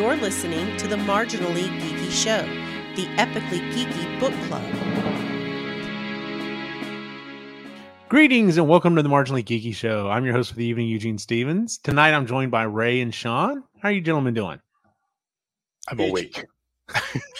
You're listening to the Marginally Geeky Show, the epically geeky book club. Greetings and welcome to the Marginally Geeky Show. I'm your host for the evening, Eugene Stephens. Tonight I'm joined by Ray and Shaun. How are you gentlemen doing? I'm awake.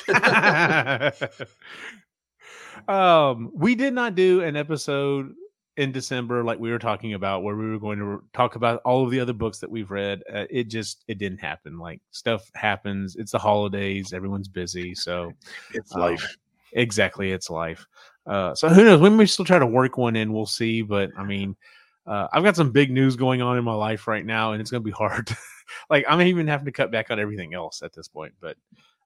um, we did not do an episode in December like we were talking about where we were going to talk about all of the other books that we've read. Uh, it just it didn't happen. Like stuff happens. It's the holidays. Everyone's busy. So It's um, life. exactly, it's life. Uh, so who knows? We may still try to work one in. We'll see. But I mean, uh, I've got some big news going on in my life right now, and it's going to be hard. like I'm even having to cut back on everything else at this point. But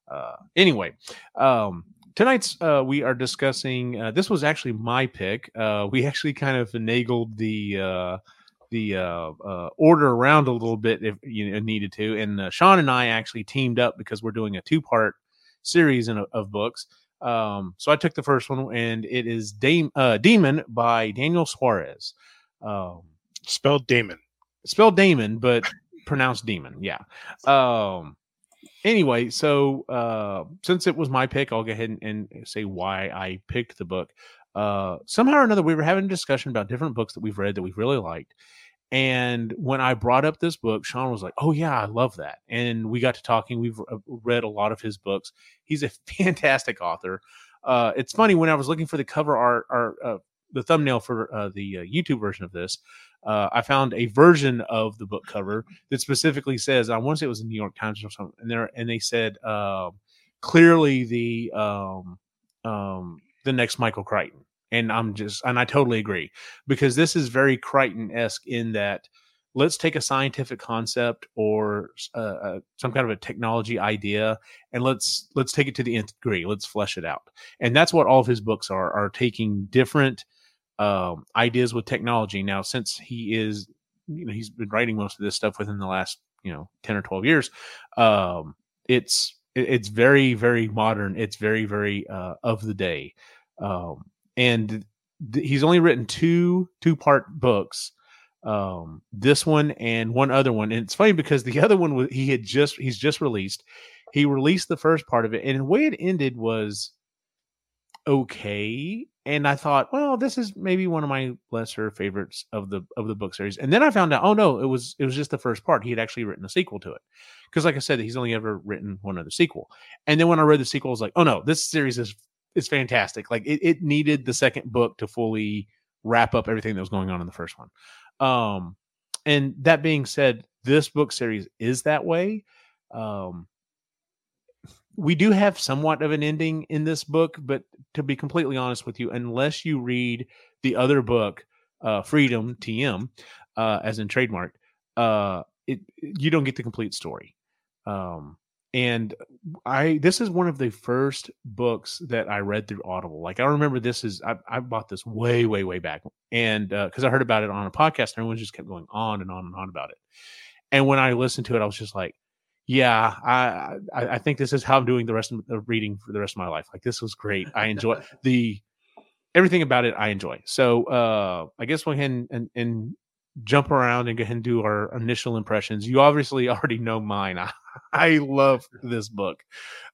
uh, anyway, um, tonight's uh, we are discussing. Uh, this was actually my pick. Uh, we actually kind of finagled the uh, the uh, uh, order around a little bit if you needed to, and uh, Shaun and I actually teamed up because we're doing a two part series in, of books. Um, so I took the first one, and it is Dame, uh, Daemon by Daniel Suarez. Um, Spelled Damon. spelled Damon, but pronounced Demon. Yeah. Um. Anyway, so uh, since it was my pick, I'll go ahead and, and say why I picked the book. Uh, somehow or another, we were having a discussion about different books that we've read that we've really liked. And when I brought up this book, Shaun was like, "Oh yeah, I love that." And we got to talking. We've uh, read a lot of his books. He's a fantastic author. Uh, it's funny when I was looking for the cover art or uh, the thumbnail for uh, the uh, YouTube version of this, uh, I found a version of the book cover that specifically says, I want to say it was in New York Times or something, and there and they said um, clearly the um, um, the next Michael Crichton, and I'm just and I totally agree because this is very Crichton esque in that let's take a scientific concept or uh, uh, some kind of a technology idea and let's let's take it to the nth degree. Let's flesh it out. And that's what all of his books are are taking different um, ideas with technology. Now since he is you know he's been writing most of this stuff within the last you know 10 or 12 years um, it's it's very very modern. It's very very uh, of the day. Um, and th- he's only written two two part books um this one and one other one. And it's funny because the other one was he had just he's just released. He released the first part of it and the way it ended was okay and i thought well this is maybe one of my lesser favorites of the of the book series. And then i found out oh no it was it was just the first part. He had actually written a sequel to it. Because like i said he's only ever written one other sequel. And then when i read the sequel i was like oh no this series is is fantastic. Like it, it needed the second book to fully wrap up everything that was going on in the first one. Um and that being said this book series is that way. Um we do have somewhat of an ending in this book but to be completely honest with you unless you read the other book uh freedom tm uh as in trademark uh it you don't get the complete story. Um and i this is one of the first books that i read through audible. Like i remember this is i, I bought this way way way back and because i heard about it on a podcast and everyone just kept going on and on and on about it. And when i listened to it i was just like yeah i i, I think this is how i'm doing the rest of the reading for the rest of my life. Like this was great. I enjoy the everything about it i enjoy. So uh i guess we'll go ahead and, and, and jump around and go ahead and do our initial impressions. You obviously already know mine. I, I love this book.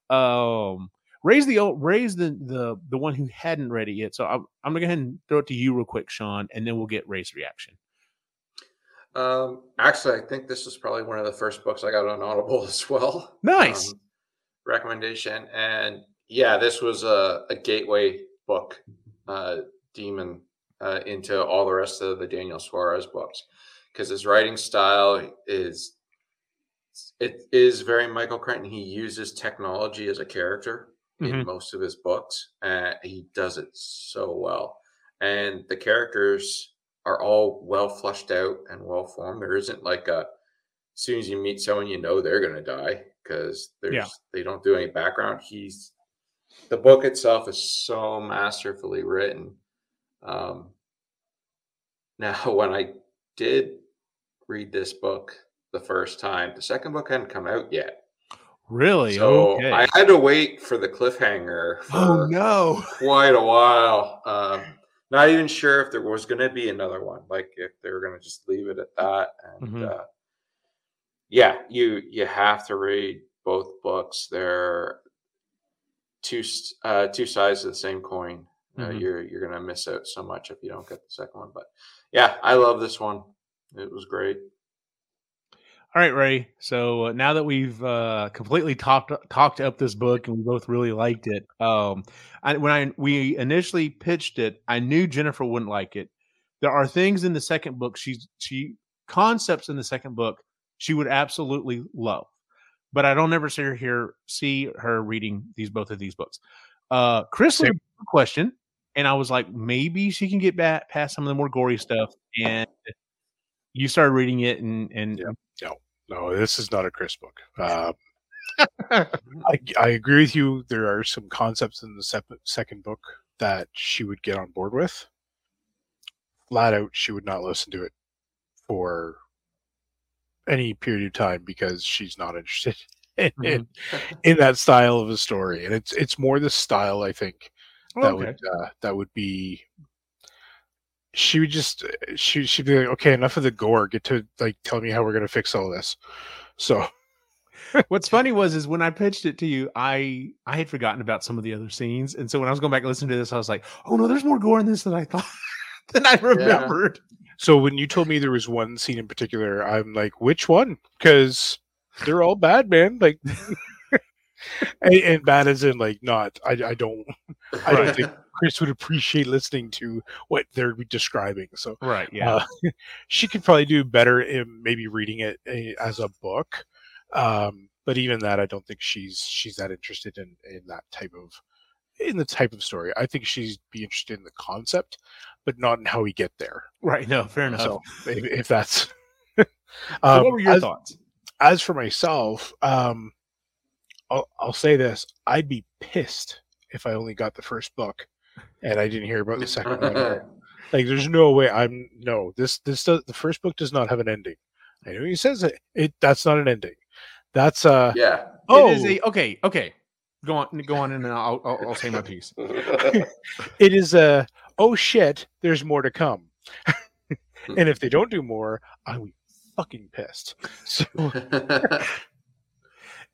Um raise the old raise the the the one who hadn't read it yet. So i'm, I'm gonna go ahead and throw it to you real quick shaun and then we'll get ray's reaction Um, actually, I think this was probably one of the first books I got on Audible as well. Nice. Um, recommendation, and yeah, this was a, a gateway book, uh, Daemon, uh, into all the rest of the Daniel Suarez books, because his writing style is it is very Michael Crichton. He uses technology as a character in Mhm. most of his books, and he does it so well. And the characters are all well flushed out and well formed. There isn't like a as soon as you meet someone, you know they're gonna die because there's Yeah. they don't do any background. He's the book itself is so masterfully written. Um, now, when I did read this book the first time, the second book hadn't come out yet. really So okay I had to wait for the cliffhanger for oh no quite a while. Um, not even sure if there was going to be another one, like if they were going to just leave it at that. And Mhm. uh, yeah, you you have to read both books. They're two uh, two sides of the same coin. Uh, Mhm. you're you're gonna miss out so much if you don't get the second one. But yeah, I love this one. It was great. All right, Ray. So uh, now that we've uh, completely talked talked up this book and we both really liked it, um, I, when I we initially pitched it, I knew Jennifer wouldn't like it. There are things in the second book she's she concepts in the second book she would absolutely love, but I don't ever see her here see her reading these both of these books. Uh, Chris had a question, and I was like, maybe she can get back past some of the more gory stuff, and you started reading it, and and Yeah. No, this is not a Chris book. Um, I, I agree with you. There are some concepts in the sep- second book that she would get on board with. Flat out, she would not listen to it for any period of time because she's not interested in, in, in that style of a story. And it's it's more the style I think that Okay. would uh, that would be. She would just she she'd be like, okay, enough of the gore. Get to like tell me how we're gonna fix all this. So What's funny was is when I pitched it to you, I I had forgotten about some of the other scenes, and so when I was going back and listening to this, I was like, "Oh no, there's more gore in this than I thought than I remembered." So when you told me there was one scene in particular, I'm like, which one? Because they're all bad, man. Like, and, and bad as in like not. I, I don't. I don't think Chris would appreciate listening to what they're describing. So Right? Yeah. uh, she could probably do better in maybe reading it uh, as a book. Um, but even that, I don't think she's she's that interested in in that type of in the type of story. I think she'd be interested in the concept, but not in how we get there. right. No, fair enough. So if, if that's So um, what were your as, thoughts? as for myself, um, I'll, I'll say this: I'd be pissed if I only got the first book and I didn't hear about the second one. Like, there's no way. I'm no. This this does, the first book does not have an ending. I know he says it. It that's not an ending. That's uh yeah. oh It is a okay. Okay, go on. Go on, and I'll I'll, I'll say my piece. it is a oh shit. There's more to come. and if they don't do more, I'll be fucking pissed. So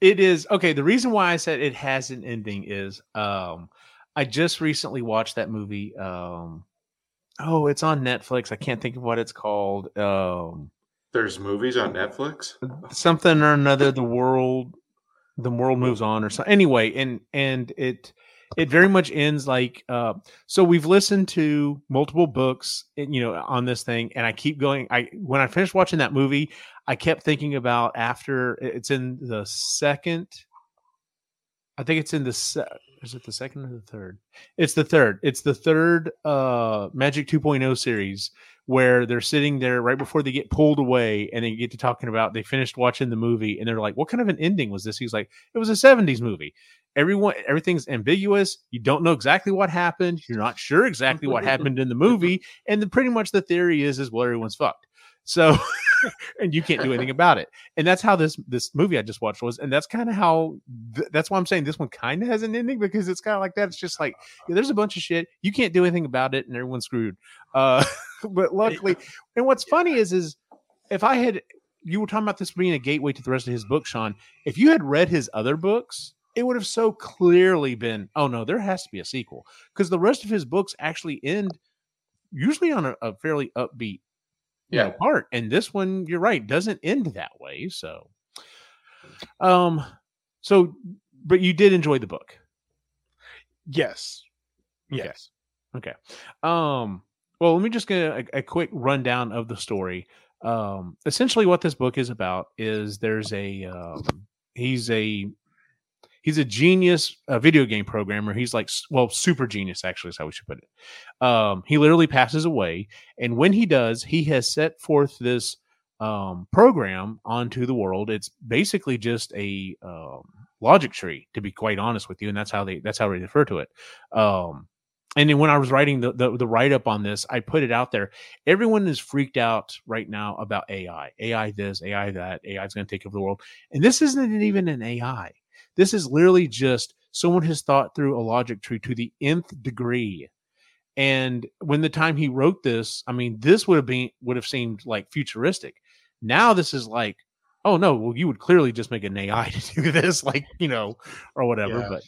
It is okay. The reason why I said it has an ending is um I just recently watched that movie. Um oh, it's on Netflix. I can't think of what it's called. Um There's movies on Netflix. something or another the world the world moves on or so anyway and and it it very much ends like uh so we've listened to multiple books you know on this thing and i keep going i when i finished watching that movie i kept thinking about after it's in the second i think it's in the se- is it the second or the third? It's the third. It's the third uh magic 2.0 series where they're sitting there right before they get pulled away and they get to talking about they finished watching the movie and they're like what kind of an ending was this? He's like it was a 70s movie. Everyone everything's ambiguous. You don't know exactly what happened. You're not sure exactly what happened in the movie. And the, pretty much the theory is is well everyone's fucked. So and you can't do anything about it. And that's how this this movie i just watched was and that's kind of how th- that's why i'm saying this one kind of has an ending because it's kind of like that. It's just like yeah, there's a bunch of shit. You can't do anything about it and everyone's screwed. Uh but luckily and what's funny is is if i had you were talking about this being a gateway to the rest of his book shaun. If you had read his other books it would have so clearly been oh no there has to be a sequel. Because the rest of his books actually end usually on a, a fairly upbeat you know, Yeah. part and this one you're right doesn't end that way so um so but you did enjoy the book yes, Okay. yes. Okay. Um, well, let me just get a, a quick rundown of the story. Um, essentially, what this book is about is there's a um, he's a he's a genius a video game programmer. He's like well, super genius actually is how we should put it. Um, he literally passes away, and when he does, he has set forth this um, program onto the world. It's basically just a um, logic tree, to be quite honest with you, and that's how they that's how they refer to it. Um, and then when I was writing the the, the write up on this, I put it out there. Everyone is freaked out right now about AI, AI this, AI that, AI is going to take over the world, and this isn't even an AI. This is literally just someone has thought through a logic tree to the nth degree. And when the time he wrote this, I mean, this would have been would have seemed like futuristic. Now this is like, oh no, well you would clearly just make an AI to do this, like you know, or whatever. Yeah.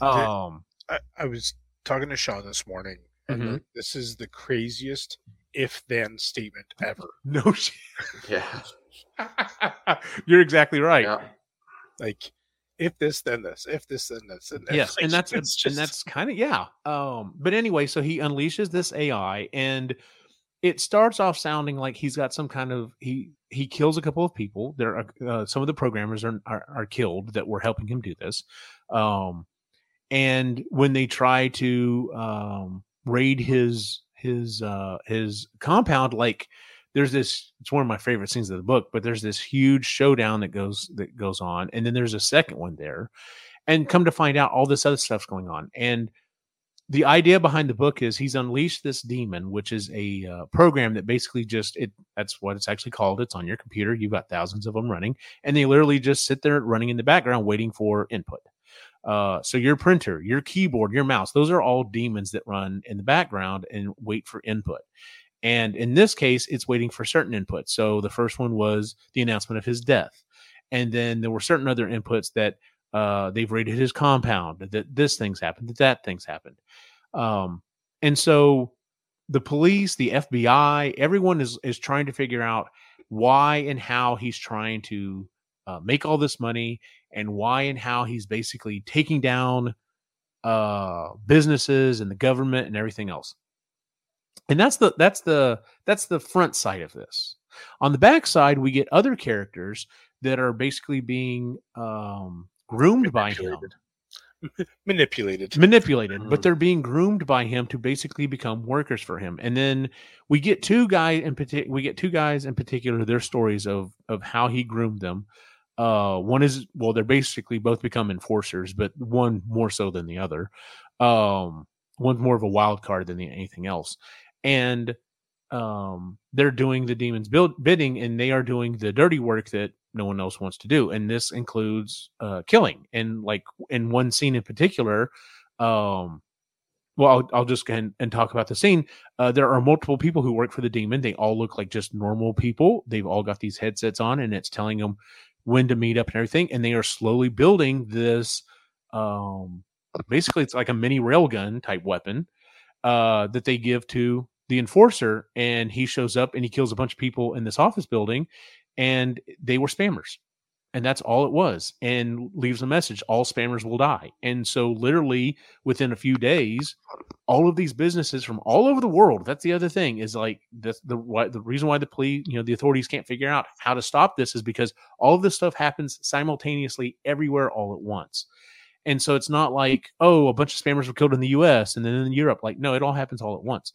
But um, I, I was talking to Shaun this morning, and Mhm. like, this is the craziest if then statement ever. no shit. Yeah. You're exactly right. Yeah. Like, if this, then this. If this, then this. And yes like, and that's it's and that's kind of yeah um but anyway so he unleashes this ai and it starts off sounding like he's got some kind of he he kills a couple of people there are uh, some of the programmers are, are are killed that were helping him do this um and when they try to um raid his his uh his compound like there's this it's one of my favorite scenes of the book but there's this huge showdown that goes that goes on and then there's a second one there. And come to find out all this other stuff's going on. And the idea behind the book is he's unleashed this demon which is a uh, program that basically just it that's what it's actually called. It's on your computer. You've got thousands of them running. And they literally just sit there running in the background waiting for input. Uh, so your printer your keyboard your mouse those are all demons that run in the background and wait for input and in this case it's waiting for certain inputs. So the first one was the announcement of his death and then there were certain other inputs that uh, they've raided his compound that this thing's happened that that thing's happened. Um, and so the police the fbi everyone is is trying to figure out why and how he's trying to uh, make all this money and why and how he's basically taking down uh businesses and the government and everything else and that's the that's the that's the front side of this on the back side we get other characters that are basically being um groomed by him Manipulated. manipulated. manipulated, but they're being groomed by him to basically become workers for him. And then we get two guys in particular. We get two guys in particular. Their stories of of how he groomed them. Uh, one is well, they're basically both become enforcers, but one more so than the other. Um, one's more of a wild card than the, anything else, and um, they're doing the demons build, bidding, and they are doing the dirty work that no one else wants to do. And this includes uh, killing. And like in one scene in particular, um, well, I'll, I'll just go ahead and talk about the scene. Uh, there are multiple people who work for the demon. They all look like just normal people. They've all got these headsets on, and it's telling them when to meet up and everything. And they are slowly building this. Um, basically, it's like a mini railgun type weapon uh, that they give to the enforcer. And he shows up and he kills a bunch of people in this office building, and they were spammers and that's all it was and leaves a message all spammers will die. And so literally within a few days all of these businesses from all over the world that's the other thing is like the the the reason why the police you know the authorities can't figure out how to stop this is because all of this stuff happens simultaneously everywhere all at once. And so it's not like oh a bunch of spammers were killed in the US and then in Europe. Like no it all happens all at once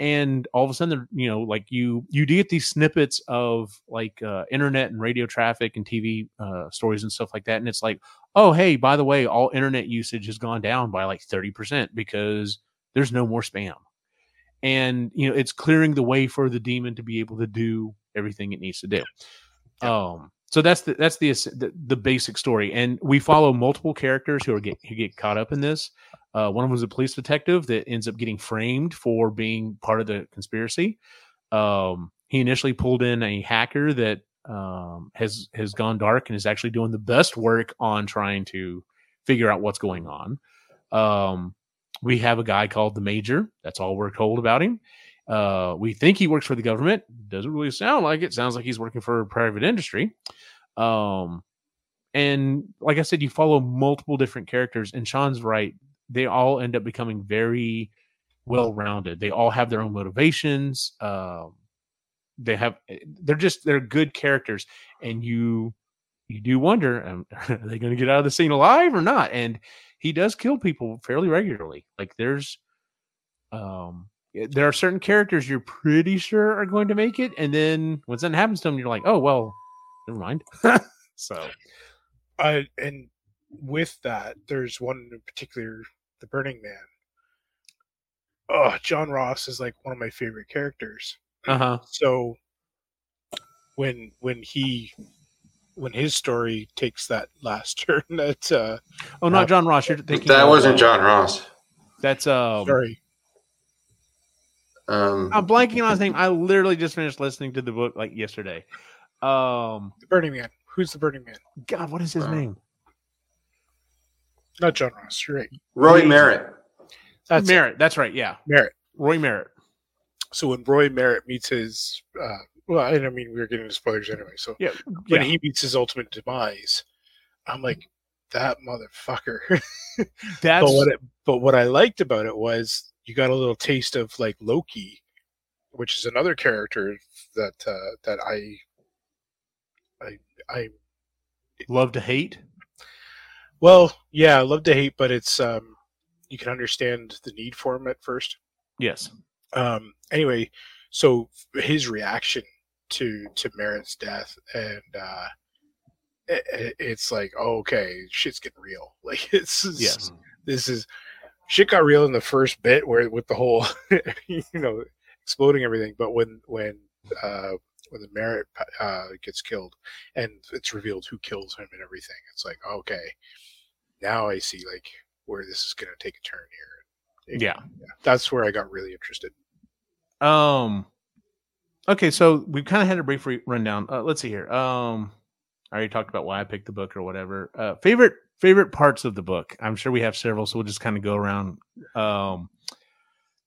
and all of a sudden they're, you know like you you do get these snippets of like uh, internet and radio traffic and tv uh, stories and stuff like that and it's like oh hey by the way all internet usage has gone down by like 30% because there's no more spam. And you know it's clearing the way for the demon to be able to do everything it needs to do. Um so that's the that's the, the the basic story and we follow multiple characters who are get who get caught up in this uh, one of them is a police detective that ends up getting framed for being part of the conspiracy. Um, he initially pulled in a hacker that um, has has gone dark and is actually doing the best work on trying to figure out what's going on. Um, we have a guy called the Major. That's all we're told about him. Uh, we think he works for the government. Doesn't really sound like it. Sounds like he's working for private industry. Um, and like I said, you follow multiple different characters. And Shaun's right they all end up becoming very well rounded. They all have their own motivations. Um, they have they're just they're good characters, and you you do wonder um, are they going to get out of the scene alive or not? And he does kill people fairly regularly. Like there's um there are certain characters you're pretty sure are going to make it, and then when something happens to them, you're like, oh well, never mind. so, uh, and with that, there's one in particular the Burning Man. Oh, Jon Ross is like one of my favorite characters. uh huh. So when when he when his story takes that last turn, that uh, Oh, not Jon Ross. You're thinking That wasn't uh, Jon Ross. That's um. sorry, Um, I'm blanking on his name. I literally just finished listening to the book like yesterday. Um, the Burning Man. Who's the Burning Man? God, what is his Wow. name? Not Jon Ross. You're right. Roy He- Merritt. That's it. Merritt. That's right. Yeah, Merritt. Roy Merritt. So when Roy Merritt meets his, uh, well, I I mean, we were getting into spoilers anyway. So Yeah, when yeah. he meets his ultimate demise, I'm like, that motherfucker. That's but what it, but what I liked about it was you got a little taste of like Loki, which is another character that uh, that I I I love to hate. well yeah I love to hate, but it's um you can understand the need for him at first. Yes. Um anyway, so his reaction to to Merritt's death and uh it, it- it's like oh, okay shit's getting real like it's Yes. this is shit got real in the first bit where with the whole you know exploding everything but when when uh when the Merritt uh gets killed and it's revealed who kills him and everything it's like okay now i see like where this is going to take a turn here It- Yeah. that's where i got really interested Um. Okay, so we've kind of had a brief re- rundown. Uh, let's see here. Um, I already talked about why I picked the book or whatever. Uh, favorite favorite parts of the book. I'm sure we have several, so we'll just kind of go around. Um,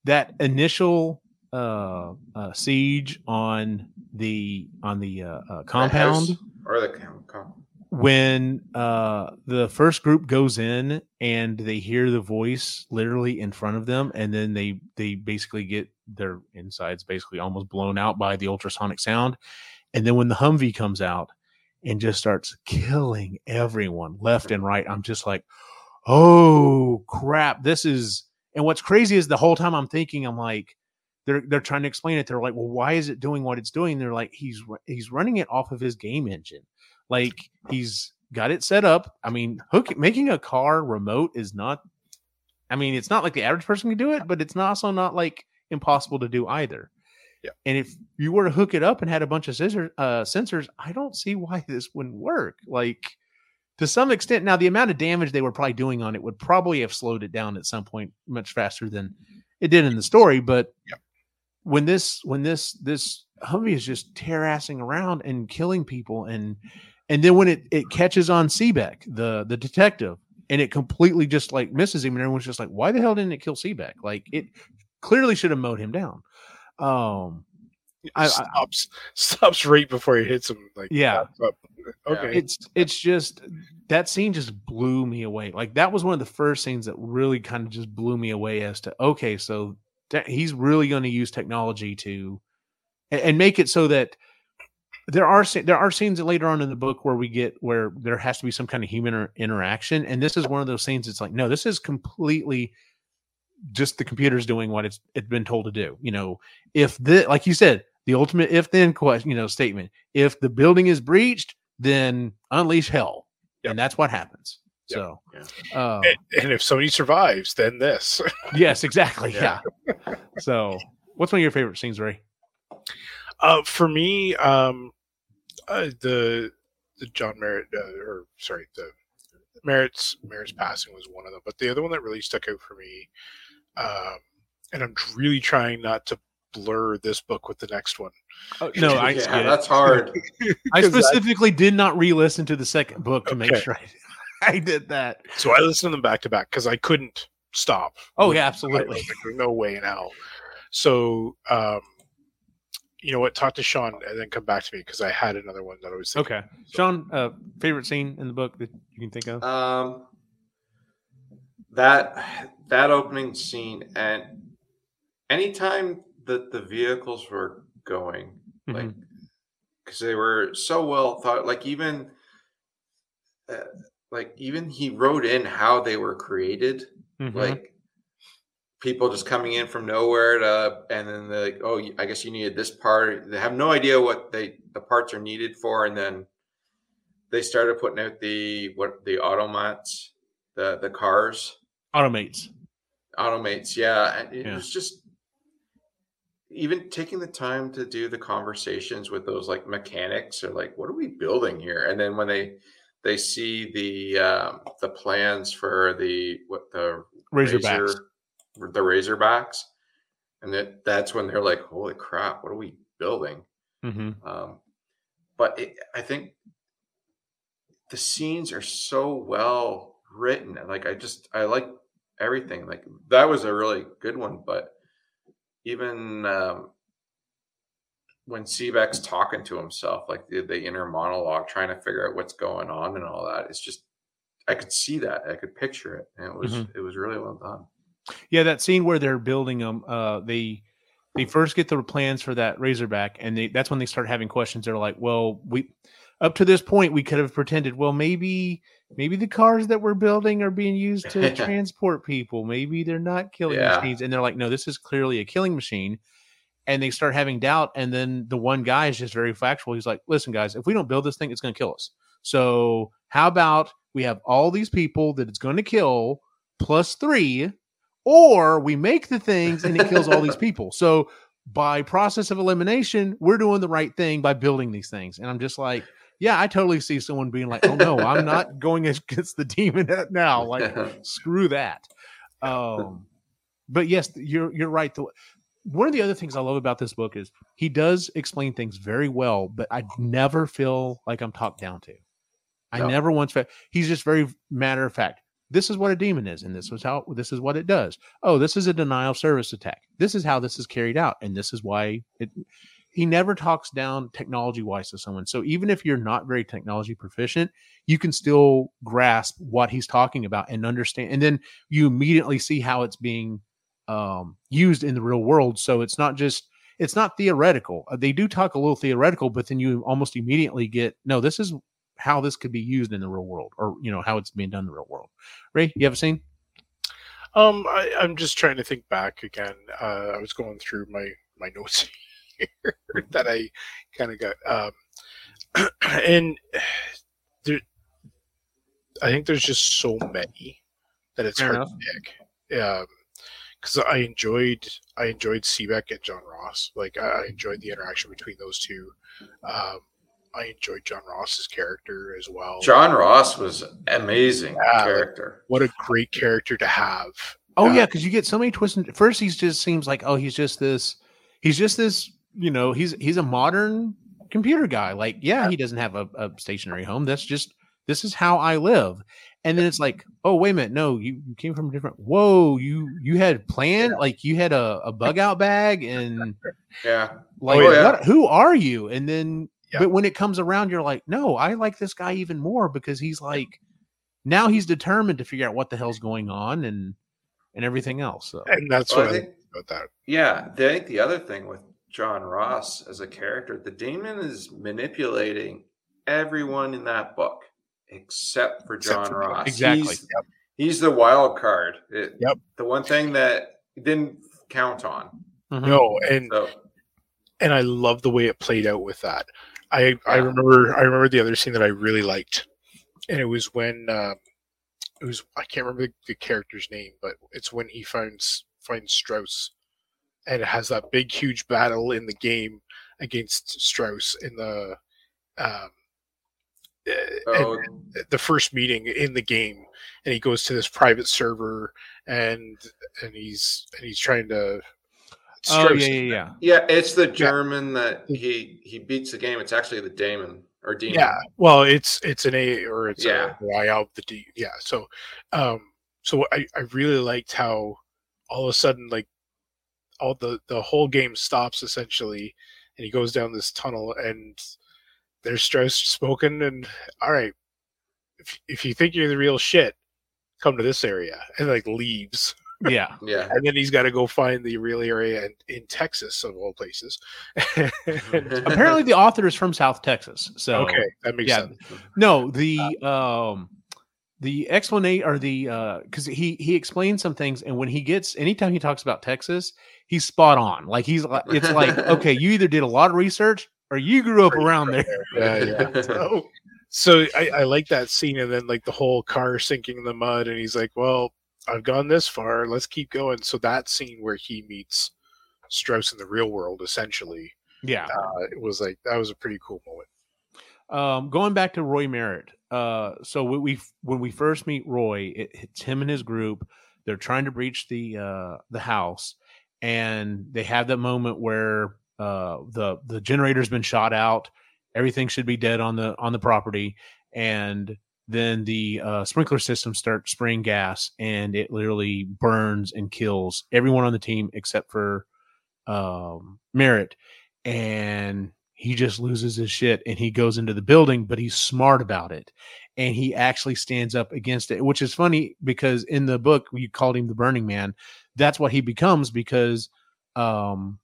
that initial uh, uh, siege on the on the uh, uh, The compound. house or the com- com- when uh the first group goes in and they hear the voice literally in front of them and then they they basically get their insides basically almost blown out by the ultrasonic sound and then when the humvee comes out and just starts killing everyone left and right i'm just like oh crap this is and what's crazy is the whole time i'm thinking i'm like they're they're trying to explain it they're like well why is it doing what it's doing they're like he's he's running it off of his game engine like he's got it set up. I mean, hook making a car remote is not. I mean, it's not like the average person can do it, but it's not also not like impossible to do either. Yeah. And if you were to hook it up and had a bunch of scissor, uh, sensors, I don't see why this wouldn't work. Like to some extent, now the amount of damage they were probably doing on it would probably have slowed it down at some point much faster than it did in the story. But Yep. when this when this this Humvee is just tear assing around and killing people and and then when it it catches on Sebeck, the the detective, and it completely just like misses him, and everyone's just like, why the hell didn't it kill Sebeck? Like it clearly should have mowed him down. Um, I- I- stops stops right before he hits him like Yeah. up. okay it's it's just that scene just blew me away. Like that was one of the first scenes that really kind of just blew me away as to okay, so that he's really going to use technology to and, and make it so that there are there are scenes later on in the book where we get where there has to be some kind of human interaction, and this is one of those scenes. It's like no, this is completely just the computer's doing what it's it's been told to do. You know, if the like you said, the ultimate if then question, you know, statement. If the building is breached, then unleash hell, Yep. and that's what happens. Yep. So, uh, and, and if somebody survives then this yes, exactly, yeah. Yeah. So, what's one of your favorite scenes, Ray? Uh, for me, um, uh, the the John Merritt, uh, or sorry, the Merritt's Merritt's passing was one of them, but the other one that really stuck out for me, um, and I'm really trying not to blur this book with the next one. Oh, no, I, yeah, get it. that's hard. I specifically did not re-listen to the second book to make sure I, I did that. So I listened to them back to back because I couldn't stop. Oh yeah, absolutely. like, there's no way in hell. So, um, you know what? Talk to Shaun and then come back to me because I had another one that I was thinking. Okay, Shaun, uh, favorite scene in the book that you can think of? Um, that that opening scene and anytime that the vehicles were going, like Mhm. because they were so well thought, like even uh, like even he wrote in how they were created, Mhm. like people just coming in from nowhere to and then they're like oh i guess you needed this part they have no idea what they the parts are needed for and then they started putting out the what the automats the the cars AutoM8s. AutoM8s yeah and it Yeah. was just even taking the time to do the conversations with those like mechanics or like what are we building here and then when they they see the um the plans for the what the Razorbacks. Razor- the Razorbacks, and that that's when they're like, "Holy crap, what are we building?" hmm Um, but it, I think the scenes are so well written. And like I just I like everything. Like that was a really good one, but even um, when Sebeck's talking to himself, like the, the inner monologue, trying to figure out what's going on and all that, it's just I could see that. I could picture it, and it was Mhm. it was really well done. Yeah, that scene where they're building them, uh, they they first get the plans for that Razorback, and they that's when they start having questions. They're like, "Well, we up to this point we could have pretended, well, maybe maybe the cars that we're building are being used to transport people. Maybe they're not killing Yeah. machines." And they're like, "No, this is clearly a killing machine." And they start having doubt, and then the one guy is just very factual. He's like, "Listen, guys, if we don't build this thing, it's going to kill us. So how about we have all these people that it's going to kill plus three, or we make the things and it kills all these people. So by process of elimination, we're doing the right thing by building these things. And I'm just like, yeah, I totally see someone being like, oh no, I'm not going against the demon now. Like, screw that. Um, but yes, you're you're right. The, one of the other things I love about this book is he does explain things very well, but I never feel like I'm talked down to. I No. never once felt he's just very matter of fact. This is what a demon is, and this was how this is what it does. Oh, this is a denial of service attack. This is how this is carried out, and this is why it. He never talks down technology wise to someone. So even if you're not very technology proficient, you can still grasp what he's talking about and understand. And then you immediately see how it's being um, used in the real world. So it's not just it's not theoretical. Uh, They do talk a little theoretical, but then you almost immediately get no. This is how this could be used in the real world, or you know how it's being done in the real world. Ray, you have a scene? Um, I, I'm just trying to think back again. Uh, I was going through my my notes here that I kind of got, um, and there, I think there's just so many that it's Fair hard to pick. Um, because I enjoyed I enjoyed Sebeck and Jon Ross. Like I I enjoyed the interaction between those two. Um, I enjoyed Jon Ross's character as well. Jon Ross was amazing Yeah, like- character. what a great character to have. Oh Uh, yeah, because you get so many twists. And, first, he just seems like oh, he's just this. He's just this. You know, he's he's a modern computer guy. Like, yeah, he doesn't have a, a stationary home. That's just this is how I live. And then it's like, oh wait a minute, no, you, you came from a different. Whoa, you you had planned like you had a, a bug out bag and Yeah. like Oh, yeah. what, who are you? And then Yeah. but when it comes around, you're like, no, I like this guy even more because he's like now he's determined to figure out what the hell's going on and and everything else. So and that's Well, what I I think, about that. yeah, I think the other thing with Jon Ross as a character, the demon is manipulating everyone in that book except for Except John for- Ross. Exactly. He's, he's the wild card. It- Yep. The one thing that he didn't count on. Mhm. No, and So and I love the way it played out with that. I I remember I remember the other scene that I really liked, and it was when um, it was I can't remember the, the character's name, but it's when he finds finds Strauss, and it has that big huge battle in the game against Strauss in the um, uh, and oh, the first meeting in the game, and he goes to this private server, and and he's and he's trying to. Oh yeah, yeah, yeah. yeah, it's the German that he he beats the game. It's actually the Damon or demon. Yeah, well, it's it's an A or it's Yeah. a Y of the D. Yeah, so um, so I I really liked how all of a sudden like all the the whole game stops essentially, and he goes down this tunnel and there's Strauss spoken and all right, if if you think you're the real shit, come to this area and like leaves, yeah. Yeah. and then he's got to go find the real area in, in Texas of all places. Apparently, the author is from South Texas. So okay, that makes yeah. sense. No, the um the explanation or the uh because he he explains some things and when he gets anytime he talks about Texas, he's spot on. Like he's like it's like, okay, you either did a lot of research or you grew up around there. Yeah, yeah. So, so I, I like that scene, and then like the whole car sinking in the mud, and he's like, "Well, I've gone this far. Let's keep going." So that scene where he meets Strauss in the real world, essentially, Yeah. uh, it was like that was a pretty cool moment. Um, going back to Roy Merritt. Uh, so when we when we first meet Roy, it, it's him and his group. They're trying to breach the uh, the house, and they have that moment where uh, the the generator's been shot out. Everything should be dead on the on the property, and then the uh, sprinkler system starts spraying gas, and it literally burns and kills everyone on the team except for um, Merritt, and he just loses his shit and he goes into the building, but he's smart about it. And he actually stands up against it, which is funny because in the book you called him the Burning Man. That's what he becomes because um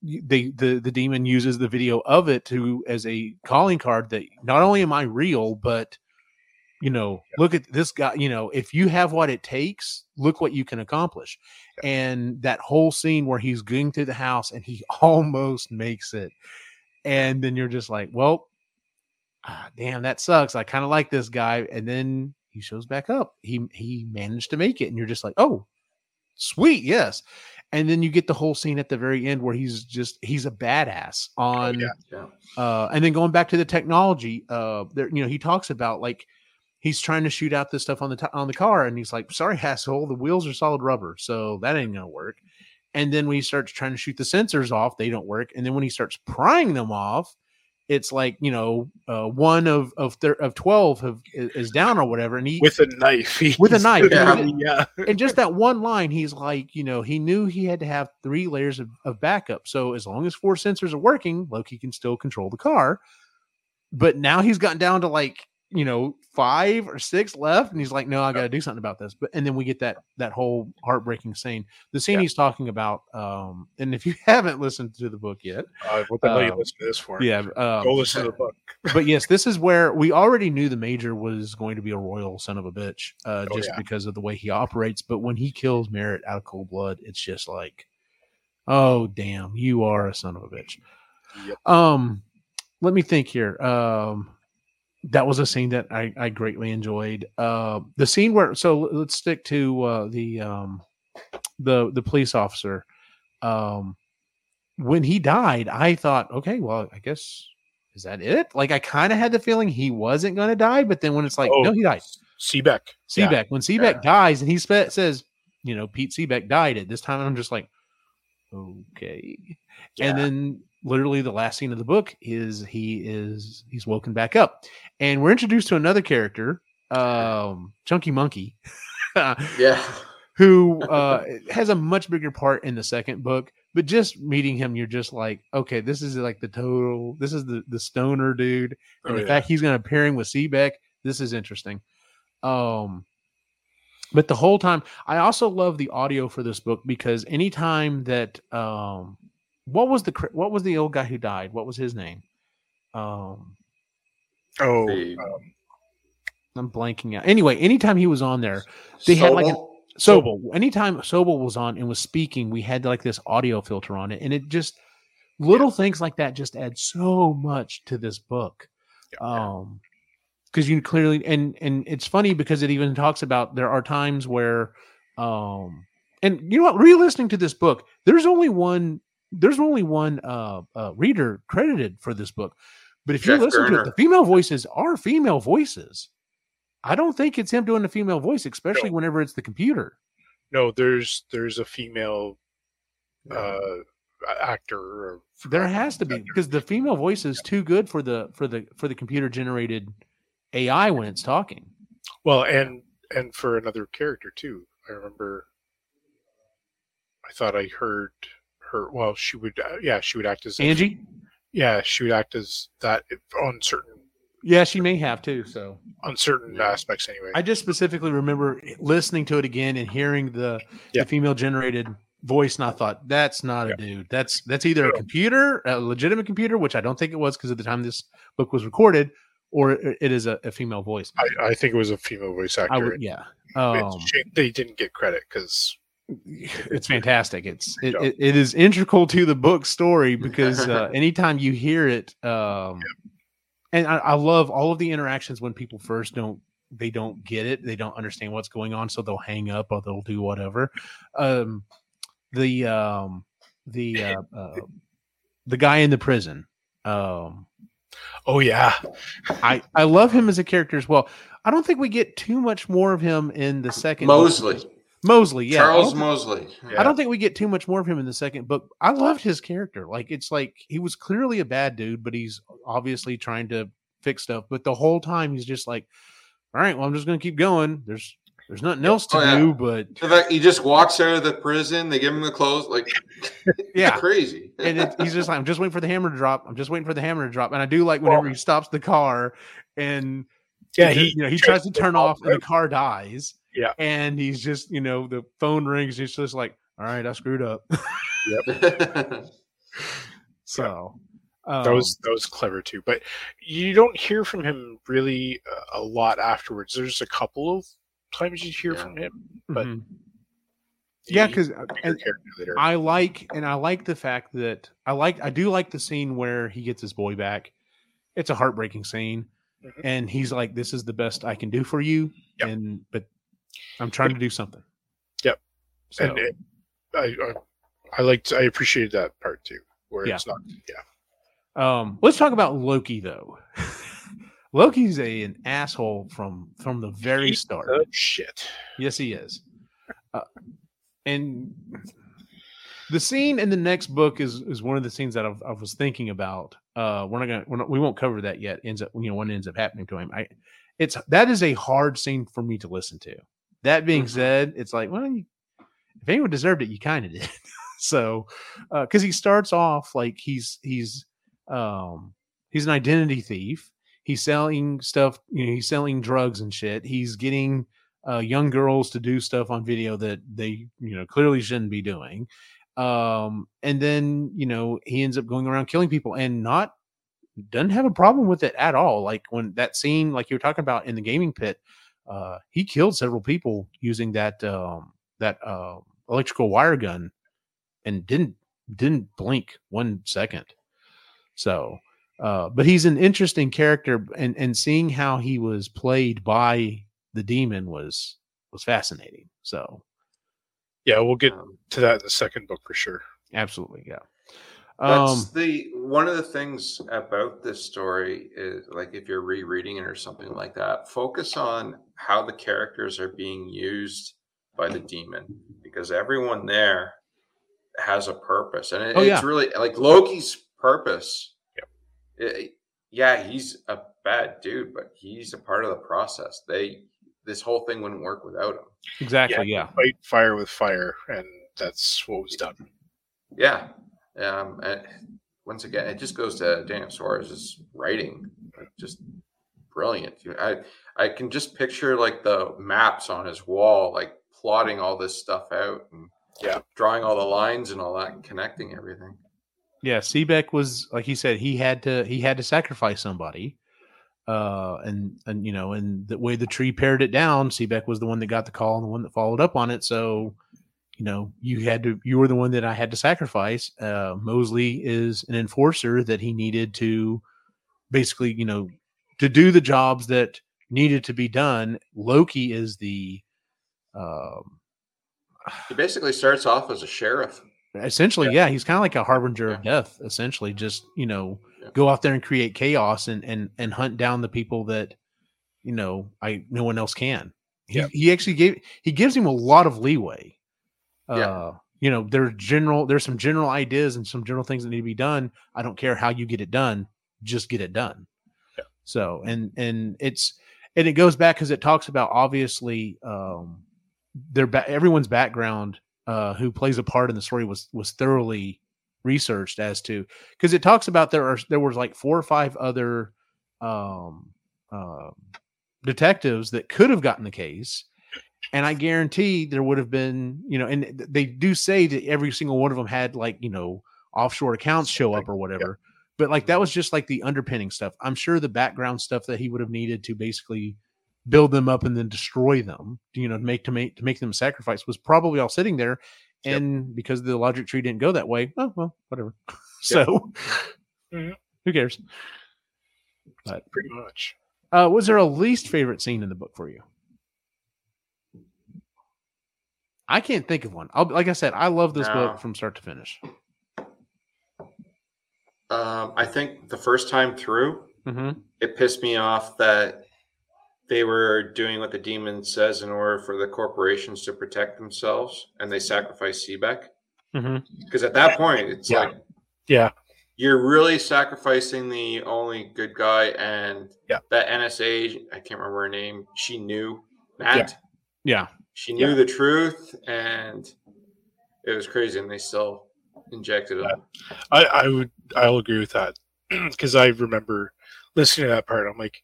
they the the demon uses the video of it to as a calling card that not only am I real, but you know, look at this guy, you know, if you have what it takes, look what you can accomplish. And that whole scene where he's going through the house and he almost makes it. And then you're just like, well, ah, damn, that sucks. I kind of like this guy. And then he shows back up. He he managed to make it. And you're just like, oh, sweet, yes. And then you get the whole scene at the very end where he's just he's a badass on yeah. Yeah. uh and then going back to the technology, uh there, you know, he talks about like he's trying to shoot out this stuff on the t- on the car and he's like sorry asshole the wheels are solid rubber so that ain't gonna work and then when he starts trying to shoot the sensors off they don't work and then when he starts prying them off it's like you know uh, one of of thir- of 12 have, is down or whatever and he with a knife. With a He's knife, literally- yeah. and just that one line he's like you know he knew he had to have three layers of, of backup so as long as four sensors are working loki can still control the car but now he's gotten down to like you know five or six left and he's like no i gotta do something about this but and then we get that that whole heartbreaking scene the scene Yeah. he's talking about um and if you haven't listened to the book yet Uh, what the hell you Um, listen to this for? yeah um, Go listen to the book. but yes, this is where we already knew the major was going to be a royal son of a bitch, uh, Oh, just yeah. because of the way he operates. But when he kills Merritt out of cold blood, it's just like, oh damn, you are a son of a bitch. Yep. Um, let me think here. Um, that was a scene that I, I greatly enjoyed. Uh, the scene where so let's stick to uh, the um, the the police officer. Um, when he died, I thought, okay, well, I guess is that it? Like I kind of had the feeling he wasn't going to die, but then when it's like, Oh, no, he died. Sebeck. Yeah. When Sebeck Yeah. dies, and he says, you know, Pete Sebeck died at this time, I'm just like, okay. Yeah. And then literally the last scene of the book is he is he's woken back up, and we're introduced to another character, um, Chunky Monkey. Yeah. who uh, has a much bigger part in the second book. But just meeting him, you're just like, okay, this is like the total. This is the the stoner dude, and Oh, the yeah. fact he's going to pairing with Sebeck. This is interesting. Um, but the whole time, I also love the audio for this book because anytime that um, what was the what was the old guy who died? What was his name? Um, Oh, um, I'm blanking out. Anyway, anytime he was on there, They had like an- Sobol? Sobol. Anytime Sobol was on and was speaking, we had like this audio filter on it, and it just little things like that just add so much to this book. Um, because you clearly and and it's funny because it even talks about there are times where, um, and you know what, re-listening to this book, there's only one there's only one uh, uh reader credited for this book, but if you Jeff listen to it, the female voices are female voices. I don't think it's him doing the female voice, especially No. whenever it's the computer. no, there's there's a female uh, actor. Or, There has to be because the female voice is too good for the for the for the computer generated AI when it's talking. Well, and and for another character too. I remember. I thought I heard her. Well, she would. Uh, yeah, she would act as if- Anji, yeah, she would act as that on certain yeah, she may have too. So on certain Yeah. aspects anyway. I just specifically remember listening to it again and hearing the, Yeah. the female generated voice, and I thought that's not Yeah. a dude. That's that's either a computer, a legitimate computer, which I don't think it was because at the time this book was recorded, or it it is a, a female voice. I, I think it was a female voice actor. I would, yeah. It's Um, they didn't get credit because it's fantastic. It's it, it, it is integral to the book story because uh, anytime you hear it, um, and I, I love all of the interactions when people first don't they don't get it, they don't understand what's going on, so they'll hang up or they'll do whatever. Um, the um, the uh, uh, the guy in the prison. Um, oh yeah, I I love him as a character as well. I don't think we get too much more of him in the second book. Mosley. Mosley, yeah. I Charles don't- Mosley. yeah. I don't think we get too much more of him in the second book. I loved his character. Like it's like he was clearly a bad dude, but he's obviously trying to fix stuff. But the whole time he's just like, all right, well, I'm just gonna keep going. There's there's nothing else to Oh, yeah. do, but In fact, he just walks out of the prison. They give him the clothes. Like, Yeah. crazy. and it, he's just like, I'm just waiting for the hammer to drop. I'm just waiting for the hammer to drop. And I do like whenever Well- he stops the car and Yeah, he, he you know he tries to turn off and the car dies. Yeah. and he's just you know the phone rings. He's just like, all right, I screwed up. Yep. so um, that was that was clever too. But you don't hear from him really uh, a lot afterwards. There's a couple of times you hear Yeah. from him. but- mhm. yeah, because bigger character later. I like and I like the fact that I like I do like the scene where he gets his boy back. It's a heartbreaking scene. Mhm. And he's like, This is the best I can do for you. Yep. And but I'm trying to do something. Yep. So and it, I, I I liked I appreciated that part too, where Yeah. it's not yeah. um let's talk about Loki though. Loki's a an asshole from from the very start. Oh shit. Yes, he is. Uh, and the scene in the next book is is one of the scenes that I've, I was thinking about. Uh, we're not gonna we're not, we won't cover that yet. Ends up you know what ends up happening to him. I it's that is a hard scene for me to listen to. That being Mhm. said, it's like well, you, if anyone deserved it, you kind of did. so because he starts off like he's he's um he's an identity thief. He's selling stuff. You know, he's selling drugs and shit. He's getting uh, young girls to do stuff on video that they you know clearly shouldn't be doing um and then you know he ends up going around killing people and not doesn't have a problem with it at all like when that scene like you were talking about in the gaming pit uh he killed several people using that um that uh electrical wire gun and didn't didn't blink one second so uh but he's an interesting character and and seeing how he was played by the demon was was fascinating. So Yeah, we'll get Um, to that in the second book for sure. absolutely, yeah. That's Um, the one of the things about this story is like if you're rereading it or something like that, focus on how the characters are being used by the demon because everyone there has a purpose, and it, Oh, it's yeah. really like Loki's purpose. Yep. it- yeah, he's a bad dude, but he's a part of the process. They this whole thing wouldn't work without him. exactly, yeah. Fight fire with fire, and that's what was done. Yeah. Um, and once again, it just goes to Daniel Suarez's writing, like, just brilliant. I I can just picture like the maps on his wall, like plotting all this stuff out and Yeah. drawing all the lines and all that, and connecting everything. Yeah, Sebeck was like he said he had to he had to sacrifice somebody. Uh and and you know, and the way the tree pared it down, Sebeck was the one that got the call and the one that followed up on it. So, you know, you had to you were the one that I had to sacrifice. Uh Mosley is an enforcer that he needed to basically, you know, to do the jobs that needed to be done. Loki is the um He basically starts off as a sheriff. essentially yeah, he's kind of like a harbinger of death essentially just you know Yeah. go out there and create chaos and and and hunt down the people that you know i no one else can he, Yeah. he actually gave he gives him a lot of leeway uh Yeah. you know there's general there's some general ideas and some general things that need to be done i don't care how you get it done just get it done Yeah. so and and it's and it goes back because it talks about obviously um their ba- everyone's background uh who plays a part in the story was was thoroughly researched as to because it talks about there are there was like four or five other um uh, detectives that could have gotten the case and i guarantee there would have been you know and they do say that every single one of them had like you know offshore accounts show up or whatever but like that was just like the underpinning stuff. I'm sure the background stuff that he would have needed to basically build them up and then destroy them you know to make to make to make them sacrifice was probably all sitting there. Yep. and because the logic tree didn't go that way oh well whatever. So Mhm. who cares? But Pretty much. uh was there a least favorite scene in the book for you i can't think of one I'll, like i said i love this No. book from start to finish Um, I think the first time through, mm-hmm. it pissed me off that they were doing what the demon says in order for the corporations to protect themselves, and they sacrifice Sebeck. Mm-hmm. Because at that point, it's Yeah. like Yeah. you're really sacrificing the only good guy and Yeah. that NSA, I can't remember her name. She knew Matt. Yeah. She knew Yeah. the truth and it was crazy and they still injected him. I, I would I'll agree with that because I remember listening to that part. I'm like,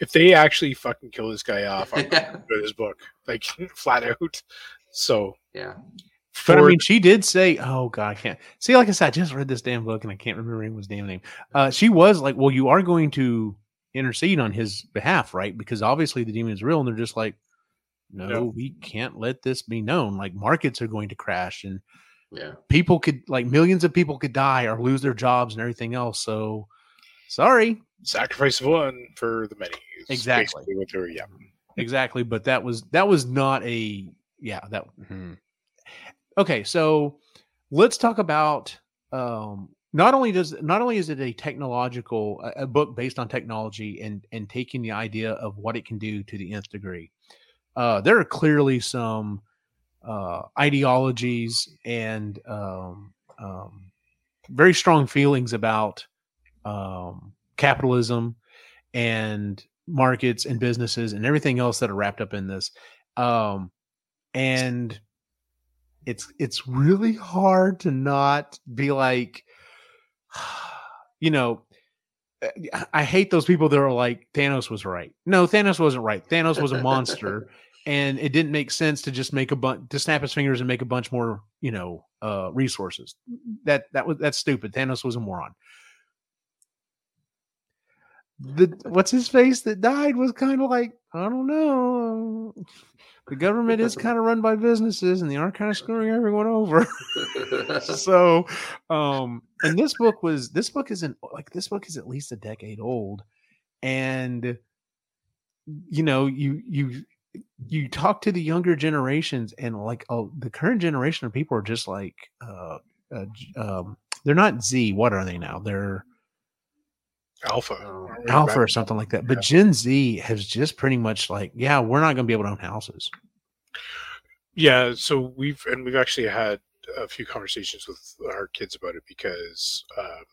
if they actually fucking kill this guy off, I'm Yeah. with his book like flat out. So yeah. But I mean, she did say, "Oh God, I can't see." Like I said, I just read this damn book and I can't remember anyone's damn name. Uh, she was like, "Well, you are going to intercede on his behalf, right? Because obviously the demon is real." And they're just like, "No, No. we can't let this be known. Like markets are going to crash, and Yeah. people could, like millions of people could die or lose their jobs and everything else. So, sorry, sacrifice of one for the many. Exactly. basically What were, yeah. exactly but that was that was not a yeah that hmm. okay so let's talk about um not only does not only is it a technological a book based on technology and and taking the idea of what it can do to the nth degree uh there are clearly some uh ideologies and um um very strong feelings about um capitalism and markets and businesses and everything else that are wrapped up in this. Um and it's it's really hard to not be like you know I hate those people that are like Thanos was right. No, Thanos wasn't right. Thanos was a monster, and it didn't make sense to just make a bunch to snap his fingers and make a bunch more, you know, uh resources. That that was that's stupid. Thanos was a moron. The what's his face that died was kind of like I don't know. The government is kind of run by businesses, and they are kind of screwing everyone over. so um and this book was this book isn't like this book is at least a decade old and you know you you you talk to the younger generations and like oh the current generation of people are just like uh, uh um they're not z what are they now they're Alpha. Oh. Alpha or something like that but Yeah. gen z has just pretty much like yeah we're not going to be able to own houses Yeah, so we've and we've actually had a few conversations with our kids about it because um,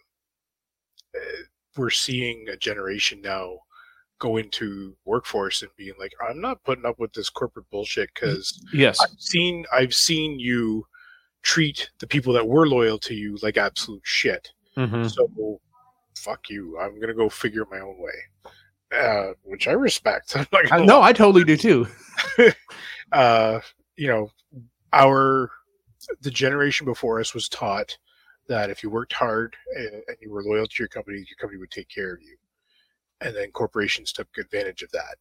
uh, we're seeing a generation now go into workforce and being like, "I'm not putting up with this corporate bullshit because yes I've seen I've seen you treat the people that were loyal to you like absolute shit. Mhm. So fuck you. I'm gonna go figure my own way." Uh, which I respect. I- no i totally do too uh, you know, our the generation before us was taught that if you worked hard and, and you were loyal to your company, your company would take care of you. And then corporations took advantage of that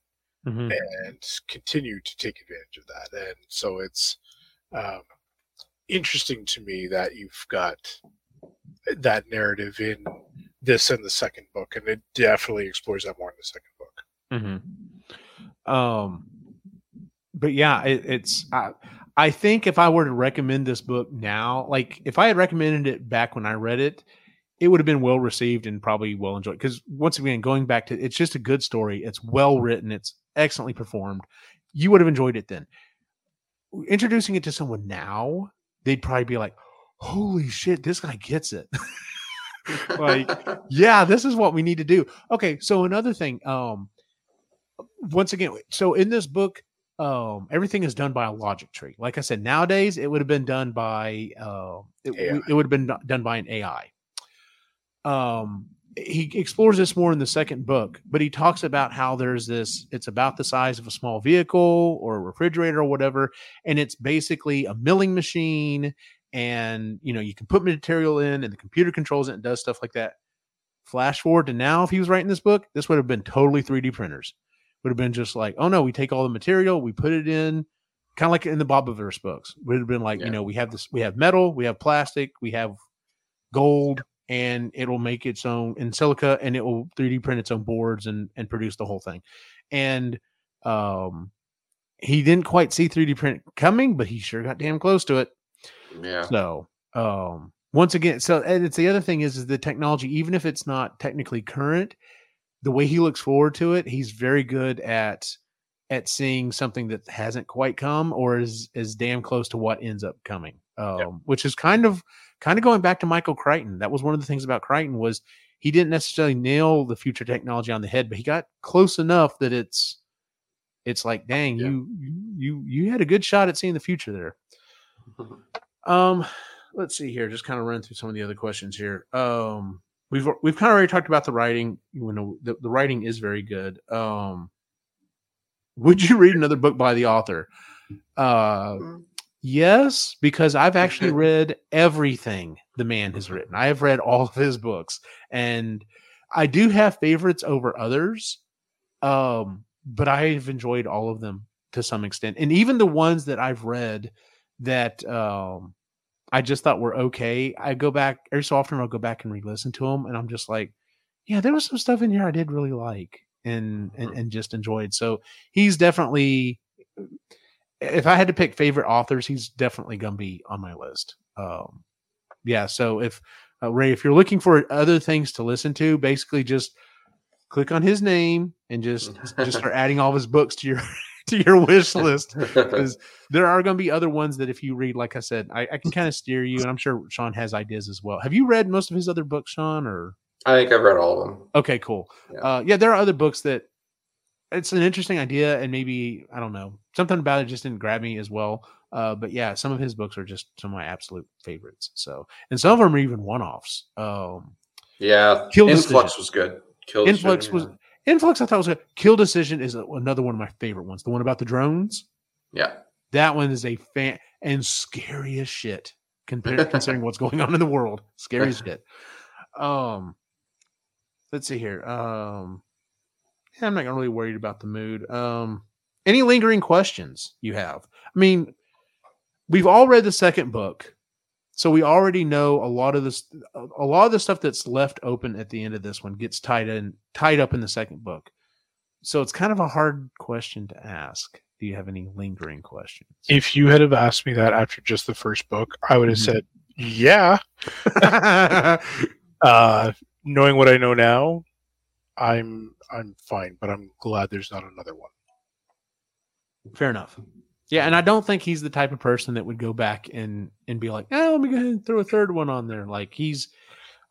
Mhm. and continue to take advantage of that. And so it's um, interesting to me that you've got that narrative in this and the second book, and it definitely explores that more in the second book. hmm Um, but yeah, it, it's. I, I think if I were to recommend this book now, like if I had recommended it back when I read it, it would have been well received and probably well enjoyed. Because once again, going back to it's just a good story. It's well written. It's excellently performed. You would have enjoyed it then. Introducing it to someone now, they'd probably be like, "Holy shit, this guy gets it." like yeah this is what we need to do okay so another thing um once again so in this book um everything is done by a logic tree. Like i said nowadays it would have been done by uh it, it would have been done by an ai um he explores this more in the second book but he talks about how there's this it's about the size of a small vehicle or a refrigerator or whatever and it's basically a milling machine and you know you can put material in and the computer controls it and does stuff like that. Flash forward to now if he was writing this book this would have been totally 3d printers would have been just like oh no we take all the material we put it in kind of like in the Bobiverse books would have been like Yeah. you know we have this we have metal we have plastic we have gold and it'll make its own in silica and it will 3d print its own boards and and produce the whole thing and um he didn't quite see 3d print coming but he sure got damn close to it yeah. so, um, once again, so and it's the other thing is, is the technology, even if it's not technically current, the way he looks forward to it, he's very good at at seeing something that hasn't quite come or is is damn close to what ends up coming. um, Yep. which is kind of kind of going back to Michael Crichton. That was one of the things about Crichton was he didn't necessarily nail the future technology on the head, but he got close enough that it's it's like, dang, Yeah. you you you had a good shot at seeing the future there. Um, let's see here. Just kind of run through some of the other questions here. Um, we've we've kind of already talked about the writing. You know, the, the writing is very good. Um, would you read another book by the author? Uh, yes, because I've actually read everything the man has written. I have read all of his books, and I do have favorites over others. Um, but I've enjoyed all of them to some extent, and even the ones that I've read that um I just thought were okay. I go back every so often I'll go back and re-listen to them and I'm just like, yeah, there was some stuff in here I did really like and and, and just enjoyed. So he's definitely if I had to pick favorite authors, he's definitely gonna be on my list. Um yeah, so if uh, Ray, if you're looking for other things to listen to, basically just click on his name and just just start adding all of his books to your to your wish list because there are going to be other ones that if you read, like I said, I, I can kind of steer you, and I'm sure Shaun has ideas as well. Have you read most of his other books, Shaun? Or I think I've read all of them. okay, cool. Yeah. Uh, yeah, there are other books that it's an interesting idea, and maybe I don't know something about it just didn't grab me as well. Uh, but yeah, some of his books are just some of my absolute favorites. So, and some of them are even one-offs. Um, Yeah, Kill Influx Decision. was good. Kill Influx Decision, was Influx. I thought was a Kill Decision is another one of my favorite ones. The one about the drones. yeah. That one is a fan and scary as shit compared considering what's going on in the world. Scary as shit. Um, let's see here. Um, yeah, I'm not really worried about the mood. Um, any lingering questions you have? I mean, we've all read the second book, so we already know a lot of this. A lot of the stuff that's left open at the end of this one gets tied in, tied up in the second book. So it's kind of a hard question to ask. Do you have any lingering questions? If you had have asked me that after just the first book, I would have Mhm. said, "Yeah." Uh, knowing what I know now, I'm I'm fine, but I'm glad there's not another one. Fair enough. Yeah, and I don't think he's the type of person that would go back and and be like, "Oh, let me go ahead and throw a third one on there." Like he's,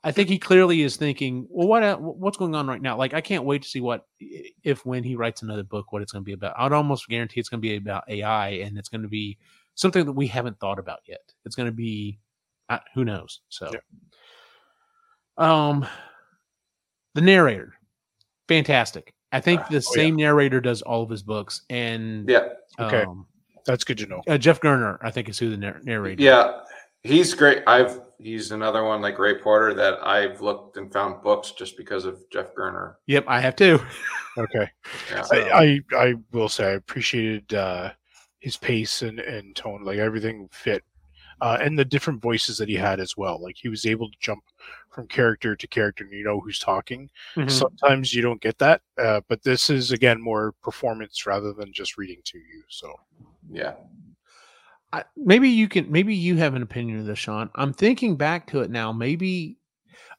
I think he clearly is thinking, "Well, what what's going on right now?" Like I can't wait to see what if when he writes another book, what it's going to be about. I'd almost guarantee it's going to be about AI, and it's going to be something that we haven't thought about yet. It's going to be, uh, who knows? So, um, the narrator, fantastic. I think Ah, the oh, same narrator does all of his books, and Yeah. Okay. um, That's good to know. uh, Jeff Gurner, I think, is who the nar- narrator. Yeah. He's great. I've he's another one like Ray Porter that I've looked and found books just because of Jeff Gurner. Yep, I have too. Okay. Yeah. I, I I will say I appreciated uh, his pace and, and tone, like everything fit, uh, and the different voices that he had as well. Like he was able to jump from character to character, and you know who's talking. Mhm. Sometimes you don't get that, uh, but this is again more performance rather than just reading to you. So Yeah. I, maybe you can. Maybe you have an opinion of this, Shaun. I'm thinking back to it now. Maybe.